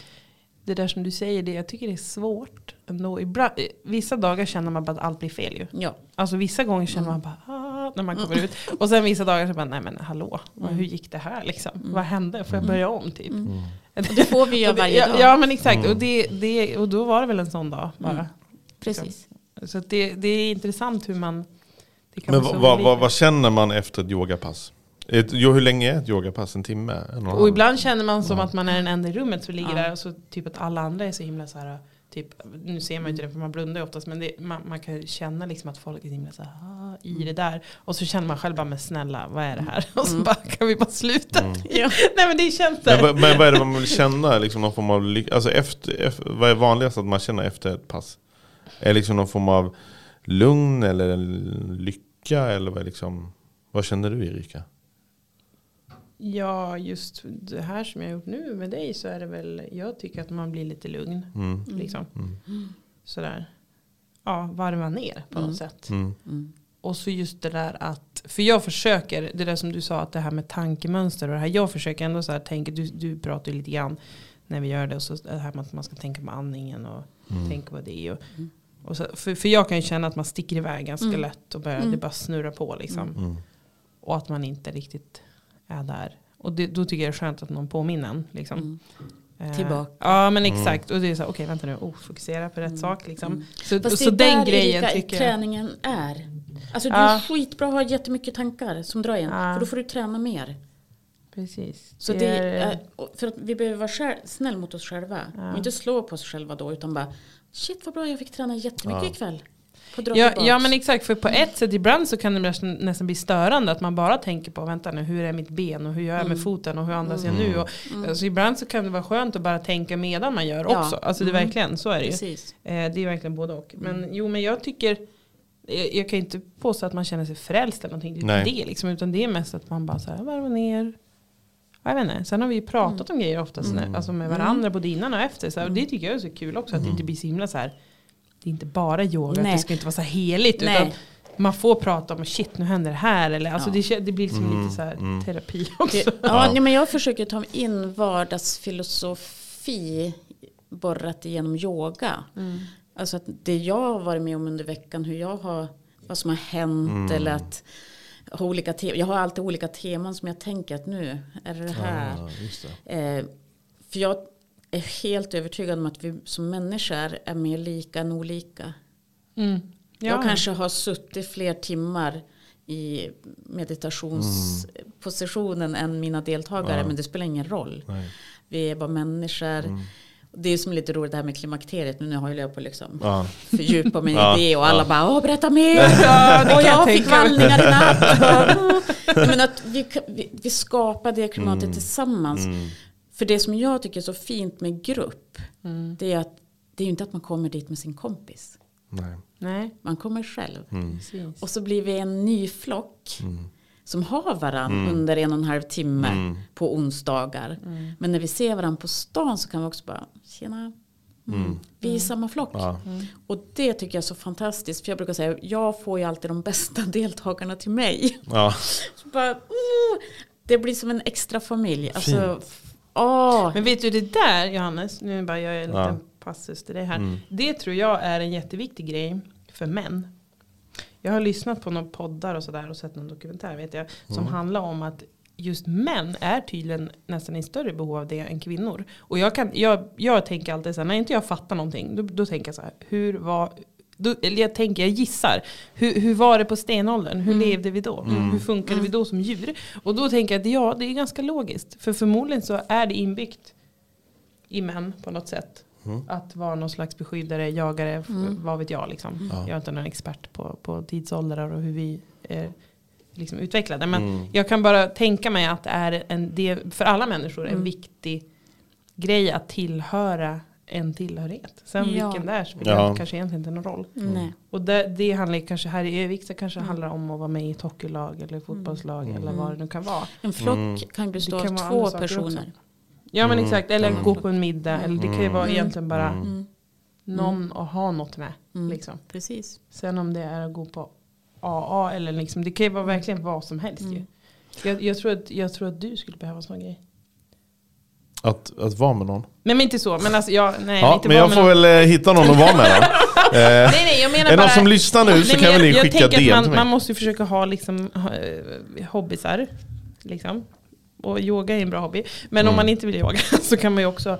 det där som du säger, det, jag tycker det är svårt ändå. Ibland, vissa dagar känner man bara att allt blir fel ju. Ja, Alltså vissa gånger känner man bara ah, när man kommer ut. Och sen vissa dagar så bara nej men hallå, vad- hur gick det här liksom? Vad hände? Får jag börja om typ? [LAUGHS] och det får vi göra varje ja, dag. Ja men exakt, och, det, det, och då var det väl en sån dag bara. Precis. Så det, det är intressant hur man... Det kan Men vad, vad, vad känner man efter ett yogapass? Ett, jo, hur länge är ett yogapass? En timme? En och Och ibland känner man som att man är den enda i rummet som ligger där och så typ att alla andra är så himla så här Typ, nu ser man ju inte det för man blundar ju oftast men det, man, man kan känna liksom att folk är så himla så här, ah, i det där. Och så känner man själv bara men snälla vad är det här? [LAUGHS] Och så bara kan vi bara sluta. [LAUGHS] Ja. Nej men det känns Men, men vad är det man vill känna? Liksom någon form av, alltså efter, efter, vad är vanligast att man känner efter ett pass? Är det liksom någon form av lugn eller lycka? Eller vad, liksom, vad känner du Erika? Ja just det här som jag har gjort nu med dig så är det väl, jag tycker att man blir lite lugn. Mm. Liksom. Sådär. Ja, varva ner på något sätt. Mm. Och så just det där att, för jag försöker, det där som du sa, att det här med tankemönster och det här, jag försöker ändå så här tänka, du, du pratar ju lite grann när vi gör det, och så det här med att man ska tänka på andningen och tänka på det. Och, och så, för, för jag kan ju känna att man sticker iväg ganska lätt och börjar, det bara snurrar på liksom. Mm. Och att man inte riktigt är där. Och det, då tycker jag det är skönt att någon påminner en. Liksom. Eh, Tillbaka. Ja men exakt. Och det är så okej vänta nu, oh, fokusera på rätt sak. Liksom. Så, Fast så det är den där grejen Erika, tycker jag. träningen är. Alltså du Ja. är skitbra att ha jättemycket tankar som drar igen. Ja. För då får du träna mer. Precis. Så det är, för att vi behöver vara själv, snäll mot oss själva. Och inte slå på oss själva då. Utan bara, shit vad bra jag fick träna jättemycket ikväll. På Ja, ja men exakt, för på ett sätt ibland så kan det nästan, bli störande att man bara tänker på, vänta nu, hur är mitt ben och hur gör jag Mm. med foten och hur andas jag nu? Och, alltså, ibland så kan det vara skönt att bara tänka medan man gör Ja. också. Alltså det är verkligen, så är det ju. Eh, det är verkligen både och. Men jo men jag tycker, jag, jag kan inte påstå att man känner sig frälst eller någonting. Det är det liksom, utan det är mest att man bara så här, varvar ner. Ja, Jag vet inte. Sen har vi ju pratat om grejer oftast när, alltså med varandra både innan och efter. Så här, och det tycker jag är så kul också att det inte blir så himla så här. Det är inte bara yoga, att Nej. det ska inte vara så heligt. Nej. Utan man får prata om shit nu händer det här. Eller, alltså Ja. det, det blir liksom lite så här terapi också. Det, ja, nej, men jag försöker ta in vardagsfilosofi borrat igenom yoga. Alltså att det jag har varit med om under veckan, hur jag har, vad som har hänt eller att ha olika te- jag har alltid olika teman som jag tänker att nu är det det här. Ja, just det. Eh, för jag är helt övertygad om att vi som människor är mer lika än olika. Mm. Jag kanske har suttit fler timmar i meditationspositionen än mina deltagare. Men det spelar ingen roll. Nej. Vi är bara människor. Det är som lite roligt det här med klimakteriet. Nu har jag på liksom Ja. fördjupa mig [LAUGHS] Ja, i det och alla ja. bara åh berätta mer. [LAUGHS] Ja, och jag jag fick vallningar i natt. [LAUGHS] Vi, vi, vi skapar det klimatet Mm. tillsammans. För det som jag tycker är så fint med grupp. Det är att det är ju inte att man kommer dit med sin kompis. Nej. Nej, Man kommer själv. precis. Och så blir vi en ny flock. Mm. Som har varann under en och en halv timme på onsdagar. Men när vi ser varandra på stan så kan vi också bara, tjena. Vi är samma flock. Ja. Och det tycker jag är så fantastiskt. För jag brukar säga, jag får ju alltid de bästa [LAUGHS] deltagarna till mig. Ja. Så bara, oh, det blir som en extra familj. Alltså, Fint. Åh. Men vet du det där Johannes, nu bara gör jag en Ja. liten passus till dig här. Det tror jag är en jätteviktig grej för män. Jag har lyssnat på några poddar och sådär och sett någon dokumentär vet jag. Som handlar om att just män är tydligen nästan i större behov av det än kvinnor. Och jag, kan, jag, jag tänker alltid så här, när inte jag fattar någonting, då, då tänker jag så här, hur var då, eller jag tänker, jag gissar. Hur, hur var det på stenåldern? Hur levde vi då? Hur funkade vi då som djur? Och då tänker jag att ja, det är ganska logiskt. För förmodligen så är det inbyggt i män på något sätt. Att vara någon slags beskyddare, jagare, f- vad vet jag. Liksom. Jag är inte någon expert på, på tidsåldrar och hur vi är liksom utvecklade. Men jag kan bara tänka mig att det är en, det för alla människor en viktig grej att tillhöra en tillhörighet. Sen Ja. vilken det är spelar Ja. kanske egentligen inte någon roll. Nej. Och det, det handlar kanske här i Övik så kanske handlar om att vara med i ett hockeylag eller fotbollslag eller vad det nu kan vara. En flock kan bestå av två personer. Ja men exakt, eller gå på en middag. Eller det kan ju vara egentligen bara Mm. någon att ha något med. Mm. Liksom. Precis. Sen om det är att gå på AA eller liksom, det kan ju vara verkligen vad som helst ju. Jag, jag, tror att, jag tror att du skulle behöva en sån grej. Att, att vara med någon. Nej men inte så, men alltså jag, nej, Ja, inte men jag får någon. väl eh, hitta någon att vara med då. [LAUGHS] Eh, Nej, nej, jag menar är det bara, någon som lyssnar nu så Nej, kan men väl ni skicka DM att till man, mig. man måste ju försöka ha liksom, eh, hobbysar. Liksom. Och yoga är en bra hobby. Men Mm. om man inte vill yoga [LAUGHS] så kan man ju också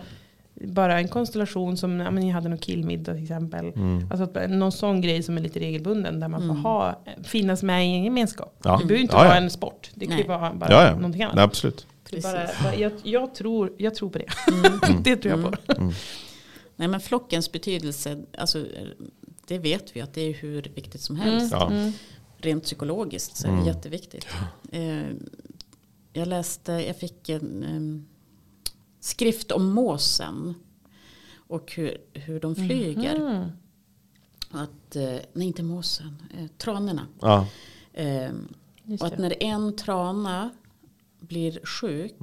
bara en konstellation som, ja, men ni hade någon killmiddag till exempel. Mm. Alltså att, någon sån grej som är lite regelbunden där man får ha, finnas med i en gemenskap. Ja. Det behöver inte Ja, ja. vara en sport. Det kan ju vara bara Ja, ja. någonting annat. Nej, absolut. Bara, bara, jag, jag, tror, jag tror på det. Mm. [LAUGHS] det tror jag på. Nej men flockens betydelse, alltså, det vet vi att det är hur viktigt som helst. Ja. Rent psykologiskt så är det jätteviktigt. Eh, jag läste, jag fick en skrift om måsen. Och hur, hur de flyger. Mm. Att, eh, nej inte måsen, eh, tranorna. Ja. Eh, Just och att när en trana blir sjuk.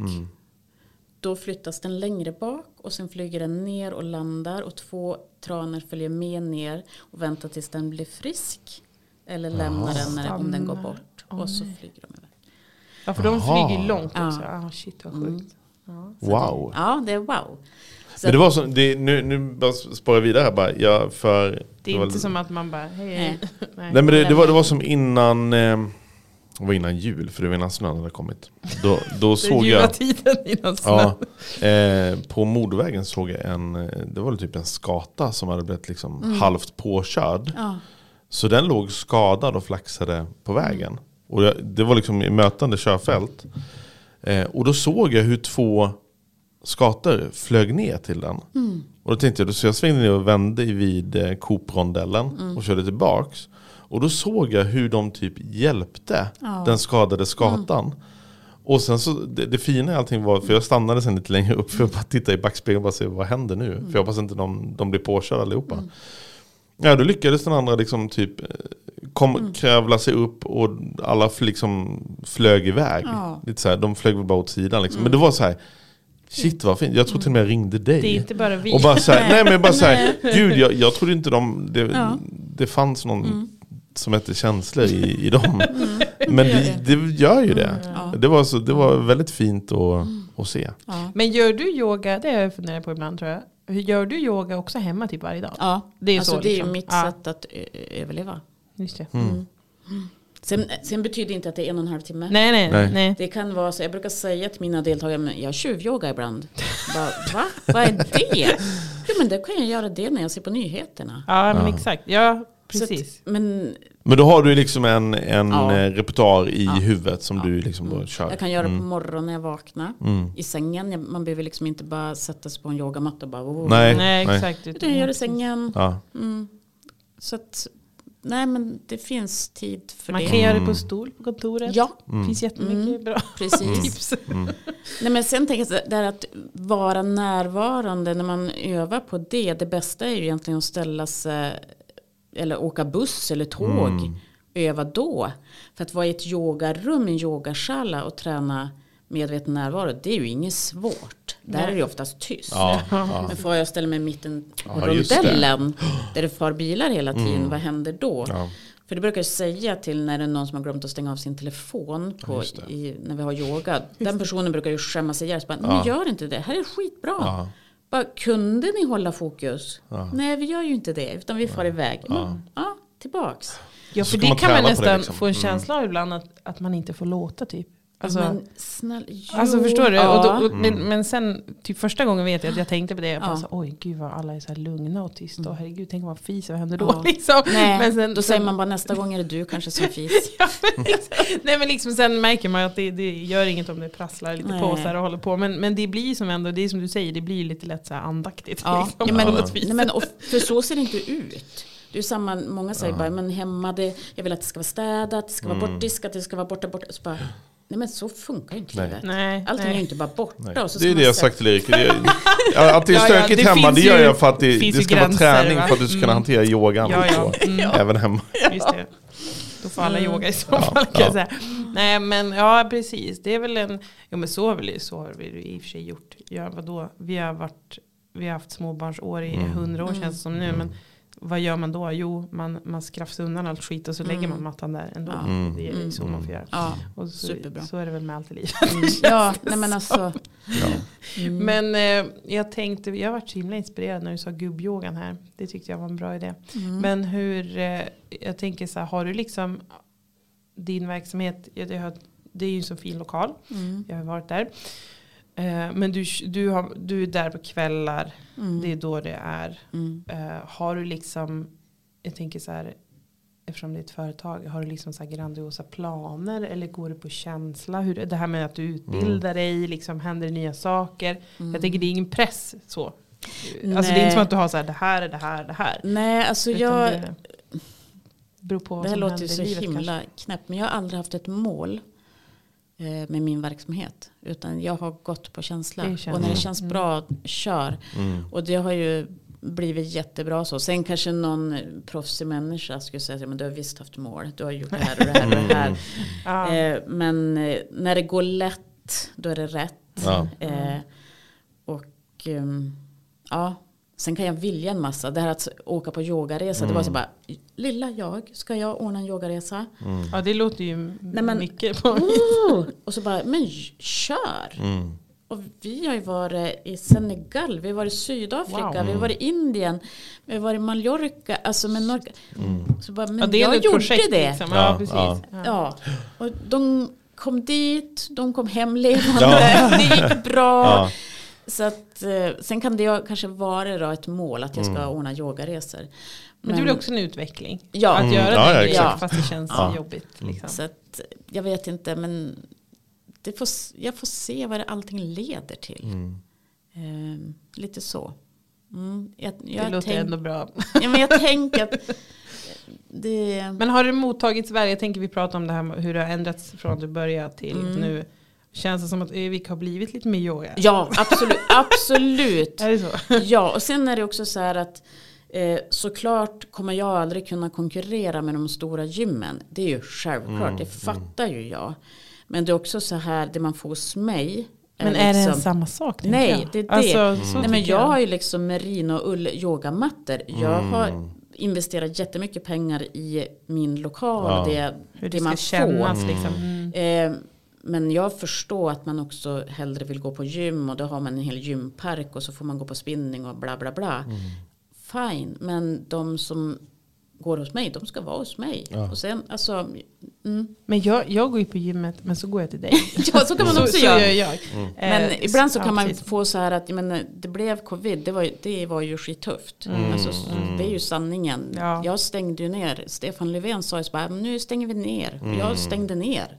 Då flyttas den längre bak och sen flyger den ner och landar. Och två tranor följer med ner och väntar tills den blir frisk. Eller lämnar den när, om den går bort. Och så flyger de iväg. Ja för de Jaha. flyger ju långt Ja. också. Ah, shit vad sjukt. Wow. Ja, det är wow. Så Men det var så, det, nu, nu bara spårar jag vidare här bara. Jag, för, Det är var, inte som att man bara, hej hej. [LAUGHS] Nej. Nej men det, det, var, det var som innan, eh, det var innan jul, för det var innan snön hade kommit. Då, då [LAUGHS] såg jag, tiden innan snö. ja, eh, på Mordvägen såg jag en, eh, det var typ en skata som hade blivit liksom halvt påkörd. ja. Så den låg skadad och flaxade på vägen. Och jag, det var liksom i mötande körfält. Eh, och då såg jag hur två skator flög ner till den. Och då tänkte jag, så jag svängde ner och vände vid eh, Coop-rondellen och körde tillbaks. Och då såg jag hur de typ hjälpte den skadade skatan. Och sen så, det, det fina i allting var, för jag stannade sen lite längre upp för att bara titta i backspegeln och bara se vad händer nu. För jag hoppas inte de, de blir påkörda allihopa. Ja, då lyckades den andra liksom typ eh, kom, kravla sig upp och alla liksom flög iväg. Ja. Lite så här, de flög väl bara åt sidan liksom. Men det var så här, shit vad fint. Jag tror till och med jag ringde dig. Det är inte bara vi. Och bara så här, nej men bara så här, [LAUGHS] gud jag, jag trodde inte de, det, Ja. det fanns någon som hette känslor i, i dem. [LAUGHS] Men det, det gör ju det. Ja. Det var, så, det var väldigt fint att, att se. Ja. Men gör du yoga, det har jag funderat på ibland tror jag. Hur Gör du yoga också hemma typ varje dag? Ja, Det är alltså så, det är ju liksom. mitt Ja. sätt att ö- överleva. Just det. Mm. Sen, sen betyder det inte att det är en och en halv timme. Nej, nej, Nej. nej. Det kan vara så, jag brukar säga till mina deltagare, men jag tjuvyogar ibland. Bara, Va? Vad är det? Jo men det kan jag göra det när jag ser på nyheterna. Ja, men exakt. Ja, Så att- precis. men Men då har du liksom en, en Ja. eh, repertoar i Ja. huvudet som Ja. du liksom då kör. jag kan göra det Mm. på morgonen när jag vaknar. Mm. I sängen, man behöver liksom inte bara sätta sig på en yogamatta och bara... Oh. Nej. Nej, nej. exakt. Utan jag gör det i sängen. Ja. Mm. Så att, nej men det finns tid för Man det. kan göra det på stol på kontoret. Ja, Det finns jättemycket Mm. bra [LAUGHS] precis. tips. Nej, men sen tänker jag där att vara närvarande när man övar på det. Det bästa är ju egentligen att ställa sig eller åka buss eller tåg. Mm. Öva då. För att vara i ett yogarum, en yogashala och träna medveten närvaro. Det är ju inget svårt. Där Nej. är det oftast tyst. Ja, ja. Men får jag ställa mig i mitten på Ja, just det. rondellen. Där det far bilar hela tiden. Vad händer då? Ja. För det brukar jag säga till när det är någon som har glömt att stänga av sin telefon på, i, när vi har yoga. Den personen brukar ju skämma sig ihjäl. Men gör inte det, här är skitbra. Ja. Bara, kunde ni hålla fokus? Nej, vi gör ju inte det. Utan vi far iväg. Mm. Ja, tillbaks. Ja, för det man kan man det, nästan liksom. få en Mm. känsla av ibland att, att man inte får låta typ. Alltså, men snälla, jo, alltså förstår du? Ja. Och då, och, men, men sen, typ första gången vet jag att jag tänkte på det. Jag bara Ja. så, oj gud vad alla är så här lugna och tysta. Och herregud, tänk om man fiser, vad händer då? Ja. [LAUGHS] Liksom. Nej, men sen, då sen, säger man bara nästa gång är det du kanske som fis. [LAUGHS] Ja, men exakt. Nej men liksom sen märker man att det, det gör inget om det prasslar lite Nej. på så och håller på. Men, men det blir som ändå, det är som du säger, det blir lite lätt så här andaktigt. Ja, liksom, ja, men, nej, men, och, för så ser det inte ut. Det är samma, många säger bara, men hemma, det, jag vill att det ska vara städat, det ska vara bortdiskat, det ska vara borta, borta. Så bara, nej men så funkar ju inte Nej. livet. Nej, Allting nej. är ju inte bara borta. Och så Det ska är det jag har sagt till Erik. Ja, att det är [LAUGHS] Ja, ja, stökigt det hemma, det gör ju- jag för att det, det ska vara gränser, träning va? för att du ska kunna Mm. hantera yogan. Ja, ja. Mm. Även hemma. [LAUGHS] Just det. Då får alla Mm. yoga i så Ja, fall kan ja. jag säga. Nej men ja precis. Det är väl en, jo men så har vi, så har vi i och för sig gjort. Ja, vadå? Vi har varit, vi har haft småbarnsår i Mm. hundra år känns det som nu. Men vad gör man då? Jo man, man skrafsar undan allt skit och så lägger man mattan där ändå. Mm. Det är så man får göra. Ja, Och så, Superbra. så är det väl med allt i livet. [LAUGHS] ja nej men alltså. Ja. Mm. Men eh, jag tänkte, jag varit så himla inspirerad när du sa gubbyogan här. Det tyckte jag var en bra idé. Mm. Men hur, eh, jag tänker så här, har du liksom din verksamhet, ja, det, har, det är ju en så fin lokal, Mm. jag har varit där. Eh, men du, du, har, du är där på kvällar, Mm. det är då det är. Mm. Eh, har du liksom, jag tänker så här, eftersom det är ett företag, har du liksom så här grandiosa planer eller går det på känsla? Hur, det här med att du utbildar dig, liksom händer det nya saker. Jag tänker det är ingen press så. Alltså det är inte Nej. som att du har så här, det här är det här, det här. Nej, alltså Utan jag, det beror på vad det här låter ju så himla kanske. knäppt. Men jag har aldrig haft ett mål eh, med min verksamhet. Utan jag har gått på känsla. Och när det Mm. känns bra, kör. Mm. Och det har ju blivit jättebra så. Sen kanske någon proffsig människa skulle säga att du har visst haft mål. Du har gjort det här och det här och det här. Ja. Eh, men eh, när det går lätt, då är det rätt. Ja. Eh, och ehm, ja, sen kan jag vilja en massa. Det här att åka på yogaresa, det var så bara, lilla jag, ska jag ordna en yogaresa? ja det låter ju Nej, men- mycket på Oh! Och så bara, men kör! Mm. Och vi har ju varit i Senegal, vi har varit i Sydafrika, Wow. vi har varit i Indien, vi har varit i Mallorca, alltså med Norge. Så bara, men ja, det är jag gjorde projekt det. liksom. Ja, Ja, precis. ja. Ja. Ja, och de kom dit, de kom hem levande, Ja. [LAUGHS] det gick bra. Ja. Så att, eh, sen kan det kanske vara då ett mål att jag ska ordna yogaresor. Men det är väl också en utveckling? Ja. Att Mm. göra Ja, det ja, exakt. fast det känns Ja. jobbigt. Liksom. Så att, jag vet inte, men det får, jag får se vad det allting leder till. Mm. Eh, lite så. Mm, jag, Det jag, låter tänk, ändå bra. ja, men jag tänker att det... Men har det mottagits väl? Jag tänker vi pratar om det här hur det har ändrats från att du började till Mm. nu. Känns det som att Övik har blivit lite mer yoga? Ja, absolut. absolut. [LAUGHS] Är det så? Ja, och sen är det också så här att eh, såklart kommer jag aldrig kunna konkurrera med de stora gymmen. Det är ju självklart, det fattar ju jag. Men det är också så här, det man får hos mig. Men är det liksom- ens samma sak? Nej, jag? det är det. Alltså, så Nej, men jag har ju liksom merino och ull yogamattor. Jag Mm. har investerat jättemycket pengar i min lokal Ja. och det, Hur det det man kännas får. liksom. Mm. Eh, men jag förstår att man också hellre vill gå på gym och då har man en hel gympark och så får man gå på spinning och bla bla bla. Fine, men de som går hos mig, de ska vara hos mig. Och sen, alltså, mm. Men jag, jag går ju på gymmet men så går jag till dig. [LAUGHS] ja så kan man så, också så göra. gör jag. Men Eh, ibland så ja, kan man precis. få så här att men, det blev covid, det var, ju- det var ju skittufft. Alltså, så- Det är ju sanningen. Ja. Jag stängde ju ner, Stefan Löfven sa ju så bara, "Men nu stänger vi ner. Och Jag stängde ner.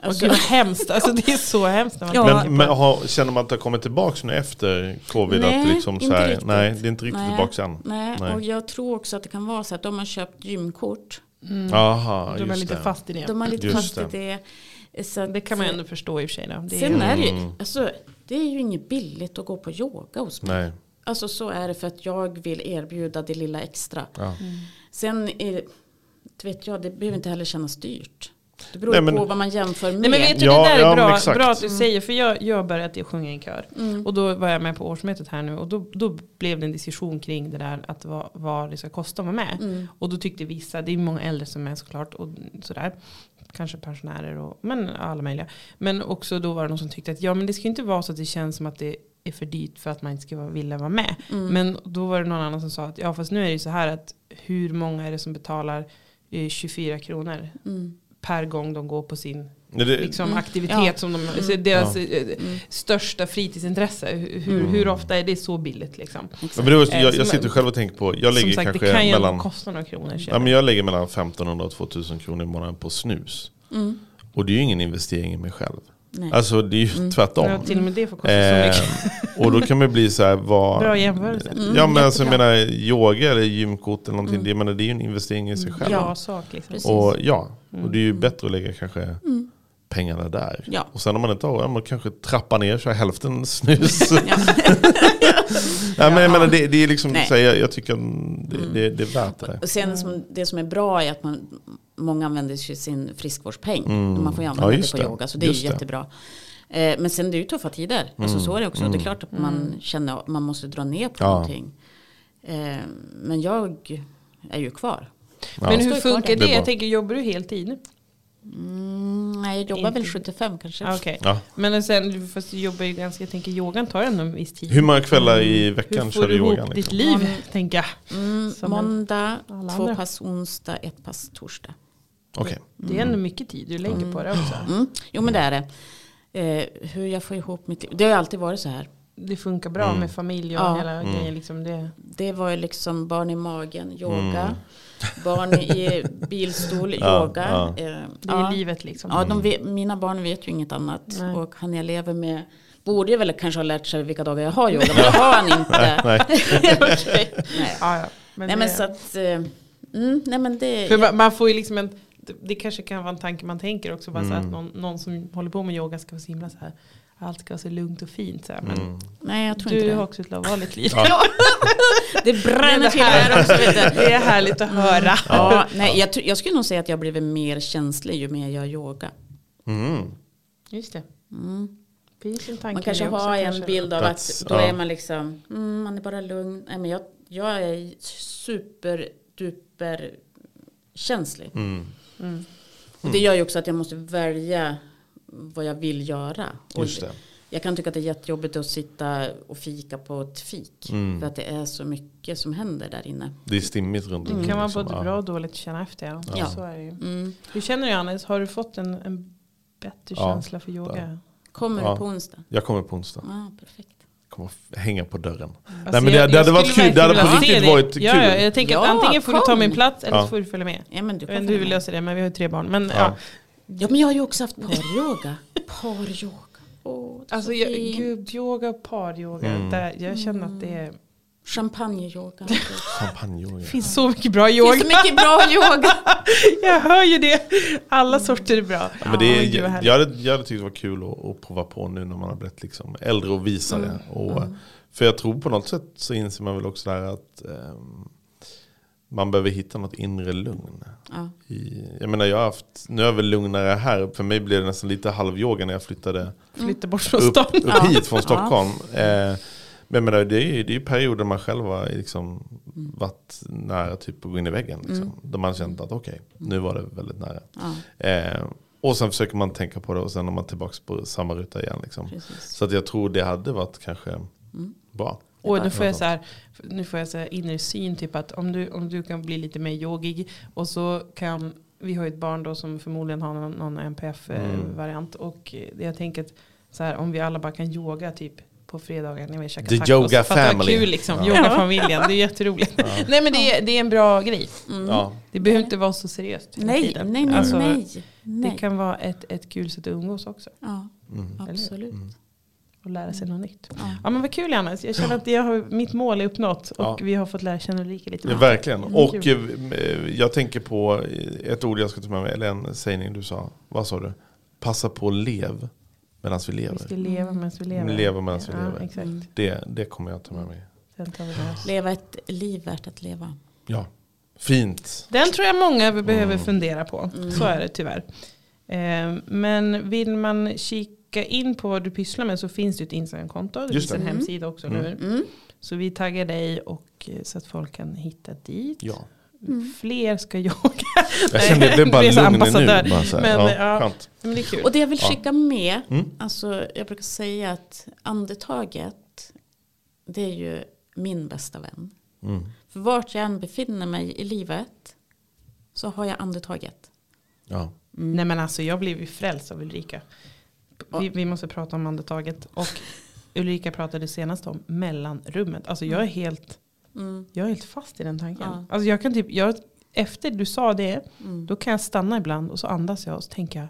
Och Alltså, gud vad hemskt, alltså det är så hemskt. När man Ja. Men, men har, känner man att det har kommit tillbaka nu efter covid? Nej, att det liksom inte så här, riktigt. nej, det är inte riktigt Nej. tillbaka än. nej, Nej. och jag tror också att det kan vara så att de har köpt gymkort. Aha, de är lite det. fast i det. De har lite Just fast i det. det. Så att, Det kan man ju ändå förstå i och för sig. Då. Det är, Sen är det Mm. ju, alltså, det är ju inget billigt att gå på yoga hos mig. Nej. Alltså så är det för att jag vill erbjuda det lilla extra. Ja. Sen är det, vet jag, det behöver inte heller kännas dyrt. Det beror Nej, men- på vad man jämför med. Nej men vet du, Ja, det där är ja, bra, att du säger. För jag, jag började att sjunga i en kör. Mm. Och då var jag med på årsmötet här nu. Och då, då blev det en diskussion kring det där att vad, vad det ska kosta att vara med. Mm. Och då tyckte vissa, det är många äldre som är såklart. Och sådär. Kanske pensionärer och men alla möjliga. Men också då var det någon som tyckte att ja men det ska inte vara så att det känns som att det är för dyrt för att man inte ska vilja vara med. Mm. Men då var det någon annan som sa att ja fast nu är det ju så här att hur många är det som betalar eh, 24 kronor Mm. Per gång de går på sin det, liksom, aktivitet Ja. som de, så deras Ja. eh, största fritidsintresse. Hur, hur ofta är det så billigt liksom? Ja, men det var, Eh, jag, jag sitter själv och tänker på, jag Som lägger sagt, kanske det kan ju mellan, kosta några kronor. ja, men jag. jag lägger mellan 1500 och 2000 kronor i månaden på snus. Mm. Och det är ju ingen investering i mig själv. Nej. Alltså det är ju tvärtom. Ja, till och med det får kosta så Eh, mycket. och då kan man bli så här, vad... [LAUGHS] Bra jämförelse. Ja men alltså jag menar yoga eller gymkort eller någonting, det, jag menar, det är ju en investering i sig själv. Bra sak liksom. Precis. Och ja, och det är ju bättre att lägga kanske pengarna där. Ja. Och sen om man inte har, ja, man kanske trappar ner, kör hälften snus. [LAUGHS] Ja. [LAUGHS] ja, men jag menar, det, det är liksom, så här, jag, jag tycker det, det, det är värt det. Och sen som, det som är bra är att man, många använder sig sin friskvårdspeng. Mm. Man får ju Ja, använda just det på det. yoga, så det är Just ju det. jättebra. Eh, men sen det är ju tuffa tider. Alltså Mm. så är det också. Det är klart att man känner att man måste dra ner på Ja. någonting. Eh, men jag är ju kvar. Ja. Men hur funkar det? Är. Jag tänker, jobbar du heltid nu? Mm, nej, jag jobbar väl Inte. 75 kanske. Ah, Okej. Ja. Men sen, fast du jobbar ju ganska, jag tänker yogan tar ändå en viss tid. Hur många kvällar i veckan Hur får kör du du ihop yogan? ditt Liksom? liv, Mm. tänker jag. Mm, måndag, två andra. pass onsdag, ett pass torsdag. Okej. Det är ändå mycket tid du lägger på det också. Mm. Jo men det är det. Eh, hur jag får ihop mitt liv. Det har ju alltid varit så här. Det funkar bra med familj och Ja. hela grejen. Liksom det. Det var ju liksom barn i magen, yoga. Mm. Barn i bilstol, [LAUGHS] Ja, yoga. ja. Eh, Det är ja. livet liksom. Ja, de vet, mina barn vet ju inget annat. Nej. Och han jag lever med borde ju väl kanske ha lärt sig vilka dagar jag har yoga. [LAUGHS] Men det har han inte. Nej. [LAUGHS] Okej. Nej. Ja, ja. Men nej det, men så att. eh, Mm, nej men det. för man, man får ju liksom en, det, det kanske kan vara en tanke man tänker också. Bara så Mm. att någon, någon som håller på med yoga ska vara så himla så här. Allt ska vara så lugnt och fint. Så här. Men Mm. nej jag tror inte du det. har också ett vanligt liv. Ja. [LAUGHS] Det bränner till här- också. Det är härligt att höra. Ja, nej, jag, jag skulle nog säga att jag har blivit mer känslig ju mer jag yoga. Mm. Just det. Mm. Finns en tanke Man kanske har en kanske. bild av That's- att då ja. är man liksom, mm, man är bara lugn. Nej, men jag, jag är super duper känslig. Mm. Och det gör ju också att jag måste välja vad jag vill göra. Och Just det. Jag kan tycka att det är jättejobbigt att sitta och fika på ett fik. Mm. För att det är så mycket som händer där inne. Det är stimmigt runt Det omkring. kan vara liksom. både bra och dåligt att känna efter. Ja. Ja. Så är det ju. Mm. Hur känner du Johannes? Har du fått en, en bättre Ja. känsla för yoga? Kommer Ja. du på onsdag? Jag kommer på onsdag. Ja, perfekt. Kommer hänga på dörren. Alltså, Nej, men det, jag- det jag hade varit kul. Det hade på riktigt varit kul. Ja, ja, jag tänker att Ja, antingen får du ta kom. min plats eller Ja. så får du följa med. Ja, men du Jag kan vet inte hur vi löser det, men vi har ju tre barn. Men, Ja. ja. Ja, men jag har ju också haft paryoga. Paryoga. Är Alltså, så jag, fint. gubbyoga och paryoga, Mm. där, jag känner att det är, Champagneyoga. Champagneyoga. finns så mycket bra Det yoga. finns så mycket bra yoga. [LAUGHS] Jag hör ju det. Alla sorter är bra. Ja, men det är, Ja, jag, jag, hade, jag hade tyckt det var kul att, att prova på nu när man har blivit liksom äldre och visare. Mm. Och, För jag tror på något sätt så inser man väl också där att ehm, man behöver hitta något inre lugn. Ja. I, jag menar jag har haft, nu är jag väl lugnare här, för mig blev det nästan lite halvyoga när jag flyttade Flytta bort från upp, upp Ja. hit från Ja. Stockholm. Eh, men menar, det är ju det är ju perioder man själv har liksom varit nära typ att gå in i väggen. Liksom, Då man känt att okej, nu var det väldigt nära. Ja. Eh, Och sen försöker man tänka på det och sen är man tillbaka på samma ruta igen. Liksom. Så att jag tror det hade varit kanske Mm. bra. Och nu får jag så här, nu får jag så här inre syn, typ att om du, om du kan bli lite mer yogig och så kan, vi har ju ett barn då som förmodligen har någon, någon Mm. NPF-variant och eh, jag tänker att så här, om vi alla bara kan yoga typ på fredagar när vi käkar The tacos. yoga för att det var family. kul liksom, Ja. yoga-familjen, det är jätteroligt. [LAUGHS] Nej men det är, det är en bra grej. Ja. Det behöver inte vara så seriöst Nej, nej, nej, Alltså, nej. Det kan vara ett, ett kul sätt att umgås också. Ja, Mm. absolut. Och lära sig något nytt. Ja. Ja men vad kul Johannes. Jag känner att jag har, mitt mål är uppnått. Och Ja. vi har fått lära känna Ulrika lite Ja, verkligen. Mm, Och eh, jag tänker på ett ord jag ska ta med mig, eller en sägning du sa. Vad sa du? Passa på lev medan vi Vi lever. ska leva medan vi lever. Leva medan vi ja, lever. Exakt. Det, det kommer jag ta med mig. Sen tar vi det här. Leva ett liv värt att leva. Ja, fint. Den tror jag många behöver Mm. fundera på. Så är det tyvärr. Eh, men vill man kika in på vad du pysslar med så finns det ett Instagramkonto. Det Just finns en det. hemsida också nu. Mm. Så vi taggar dig och eh, så att folk kan hitta dit. Ja. Fler ska [LAUGHS] yoga. Jag bara Du är så lugn nu. Bara så. Men, ja. Men det är kul. Och det jag vill Ja. skicka med, Mm. alltså jag brukar säga att andetaget, det är ju min bästa vän. Mm. För vart jag än befinner mig i livet så har jag andetaget. Ja. Nej men alltså jag blev ju frälst av Ulrika. Vi, vi måste prata om andetaget. Och [LAUGHS] Ulrika pratade senast om mellanrummet. Alltså jag är helt, Mm. jag är helt fast i den tanken. Ja. Alltså jag kan typ, jag, efter du sa det, Mm. då kan jag stanna ibland och så andas jag och så tänker jag,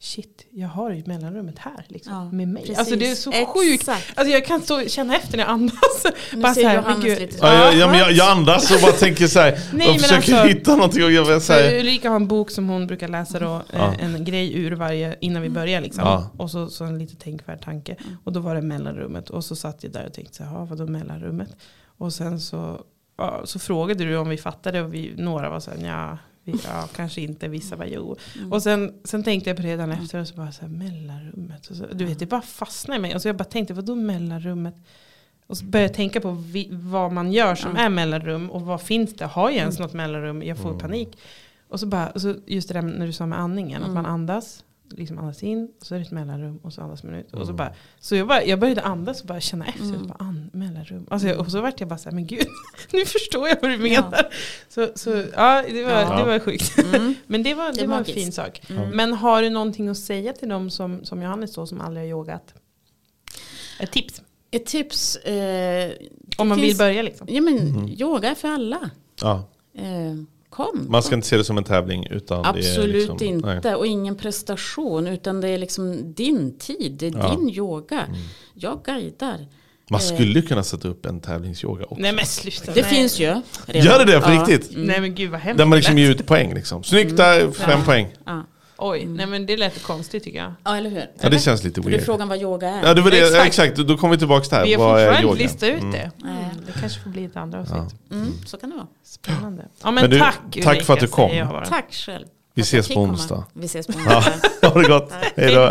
shit, jag har ju mellanrummet här liksom, Ja, med mig. precis. Alltså det är så sjukt. Exakt. Alltså jag kan stå känna efter när jag andas. Nu Bara ser så här, Johannes gud. lite Ja, jag, ja, men jag, jag andas och bara tänker så här. [LAUGHS] Nej, men försöker alltså- hitta någonting. Och jag vill För säga, Ulrika har en bok som hon brukar läsa då, Ja. eh, en grej ur varje, innan vi börjar liksom. Ja. Och så, så en lite tänkvärd tanke. Och då var det mellanrummet. Och så satt jag där och tänkte så här, "Ja, vadå mellanrummet? Och sen så, ja, så frågade du om vi fattade och vi, några var så här, ja, vi, ja kanske inte, vissa var jo. Och sen, sen tänkte jag på det redan efter och så bara så här, mellanrummet. Och så, du vet, det bara fastnade i mig. Och så jag bara tänkte, vadå mellanrummet? Och så började jag tänka på vi, vad man gör som är mellanrum och vad finns det? Har jag ens något mellanrum? Jag får panik. Och så bara, och så just det där när du sa med andningen, att man andas, liksom andas in, och så är det ett mellanrum och så andas man ut. Och så, bara, så jag, bara, jag började andas och bara känna efter, och så bara, an, mellanrum. Alltså, jag- och så vart jag bara så här, men gud, [LAUGHS] nu förstår jag vad du menar. Så, så ja, det var, Ja. det var sjukt. [LAUGHS] men det var, det är var en fin sak. Men har du någonting att säga till dem som, som Johannes då, som aldrig har yogat? Ett tips, Ett tips. Eh, det om man finns- vill börja liksom. Ja men yoga är för alla. ja, Eh, kom. man ska inte se det som en tävling. Utan det är Absolut liksom, inte. nej. Och ingen prestation. Utan det är liksom din tid. Det är Ja. Mm. din yoga. Jag guidar. Man skulle ju kunna sätta upp en tävlingsyoga också. Nej men sluta. Det nej. finns ju. redan. Gör det det på Ja. riktigt? Nej men gud vad hemskt. Där man liksom det ger ut poäng liksom. Snyggt där, fem poäng. Ja. Oj, nej men det lät konstigt tycker jag. ja, eller hur? Ja, det känns lite För det är weird. frågan vad yoga är. Ja, det var det, Exakt. exakt. Då kommer vi tillbaka till det här. Vi har fortfarande listat ut Mm. det. Nej. Det kanske får bli ett andra avsnitt. Mm, så kan det vara. Spännande. Ja men, Men du, tack tack för att du Ulrika, kom. Tack själv. Vi ses på onsdag. Vi ses på Ja, onsdag. [LAUGHS] ha det gott. Hej då.